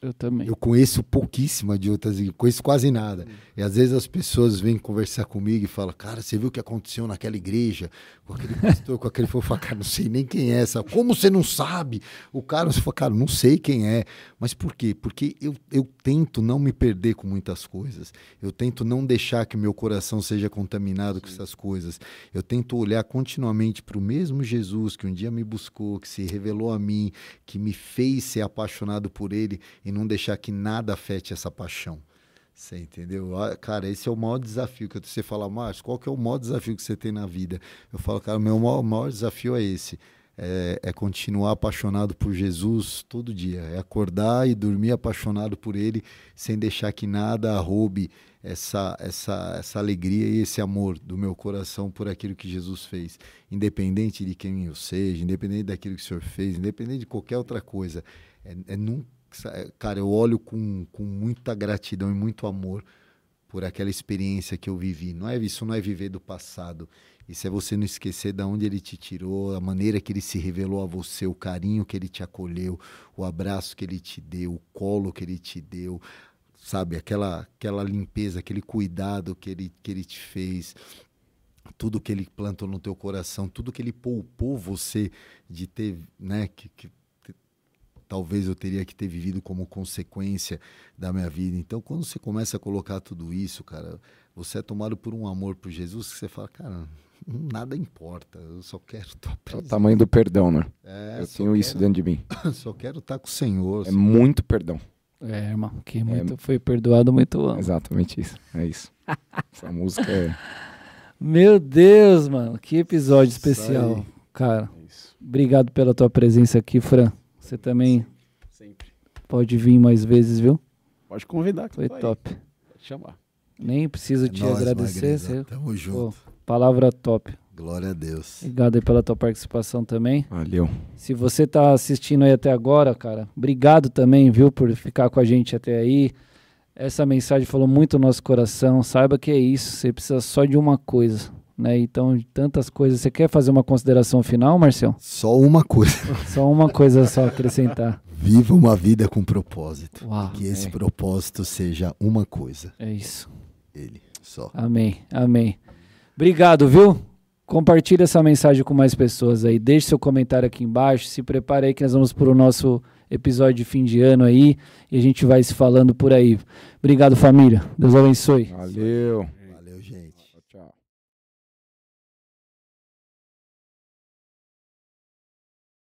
Eu também. Eu conheço pouquíssima de outras, igrejas, conheço quase nada. E às vezes as pessoas vêm conversar comigo e falam, cara, você viu o que aconteceu naquela igreja? Com aquele pastor, com aquele fofa, cara, não sei nem quem é essa. Como você não sabe? O cara, você fala, cara, não sei quem é. Mas por quê? Porque eu, eu tento não me perder com muitas coisas. Eu tento não deixar que meu coração seja contaminado com essas coisas. Eu tento olhar continuamente para o mesmo Jesus que um dia me buscou, que se revelou a mim, que me fez ser apaixonado por ele e não deixar que nada afete essa paixão. Você entendeu? Ah, Cara, esse é o maior desafio que eu- você fala, Márcio, qual que é o maior desafio que você tem na vida? Eu falo, cara, o meu maior, maior desafio é esse. É, é continuar apaixonado por Jesus todo dia. É acordar e dormir apaixonado por Ele, sem deixar que nada roube essa, essa, essa alegria e esse amor do meu coração por aquilo que Jesus fez. Independente de quem eu seja, independente daquilo que o Senhor fez, independente de qualquer outra coisa. É, é nunca, cara, eu olho com, com muita gratidão e muito amor por aquela experiência que eu vivi. Não é isso, não é viver do passado. Isso é você não esquecer de onde ele te tirou, a maneira que ele se revelou a você, o carinho que ele te acolheu, o abraço que ele te deu, o colo que ele te deu, sabe? Aquela, aquela limpeza, aquele cuidado que ele, que ele te fez, tudo que ele plantou no teu coração, tudo que ele poupou você de ter, né? Que, que talvez eu teria que ter vivido como consequência da minha vida. Então, quando você começa a colocar tudo isso, cara, você é tomado por um amor por Jesus que você fala, cara, nada importa, eu só quero estar É o tamanho do perdão, né? É, eu tenho isso quero- dentro de mim. Só quero estar com o Senhor. É muito perdão. É, irmão, que muito foi perdoado, muito amo. Exatamente isso. É isso. Essa música é. Meu Deus, mano, que episódio Isso especial. Cara, É isso. obrigado pela tua presença aqui, Fran. Você também Sempre. pode vir mais vezes, viu? Pode convidar. que Foi eu tô aí. top. Pode chamar. Nem preciso É te nóis, agradecer. Você... Tamo junto. Palavra top. Glória a Deus. Obrigado aí pela tua participação também. Valeu. Se você tá assistindo aí até agora, cara, obrigado também, viu, por ficar com a gente até aí. Essa mensagem falou muito no nosso coração. Saiba que é isso, você precisa só de uma coisa, né? Então, tantas coisas. Você quer fazer uma consideração final, Marcelo? Só uma coisa. Só uma coisa só acrescentar. Viva uma vida com propósito. Uau, que esse é. propósito seja uma coisa. É isso. Ele. Só. Amém. Amém. Obrigado, viu? Compartilhe essa mensagem com mais pessoas aí. Deixe seu comentário aqui embaixo. Se prepare aí que nós vamos para o nosso episódio de fim de ano aí. E a gente vai se falando por aí. Obrigado, família. Deus abençoe. Valeu.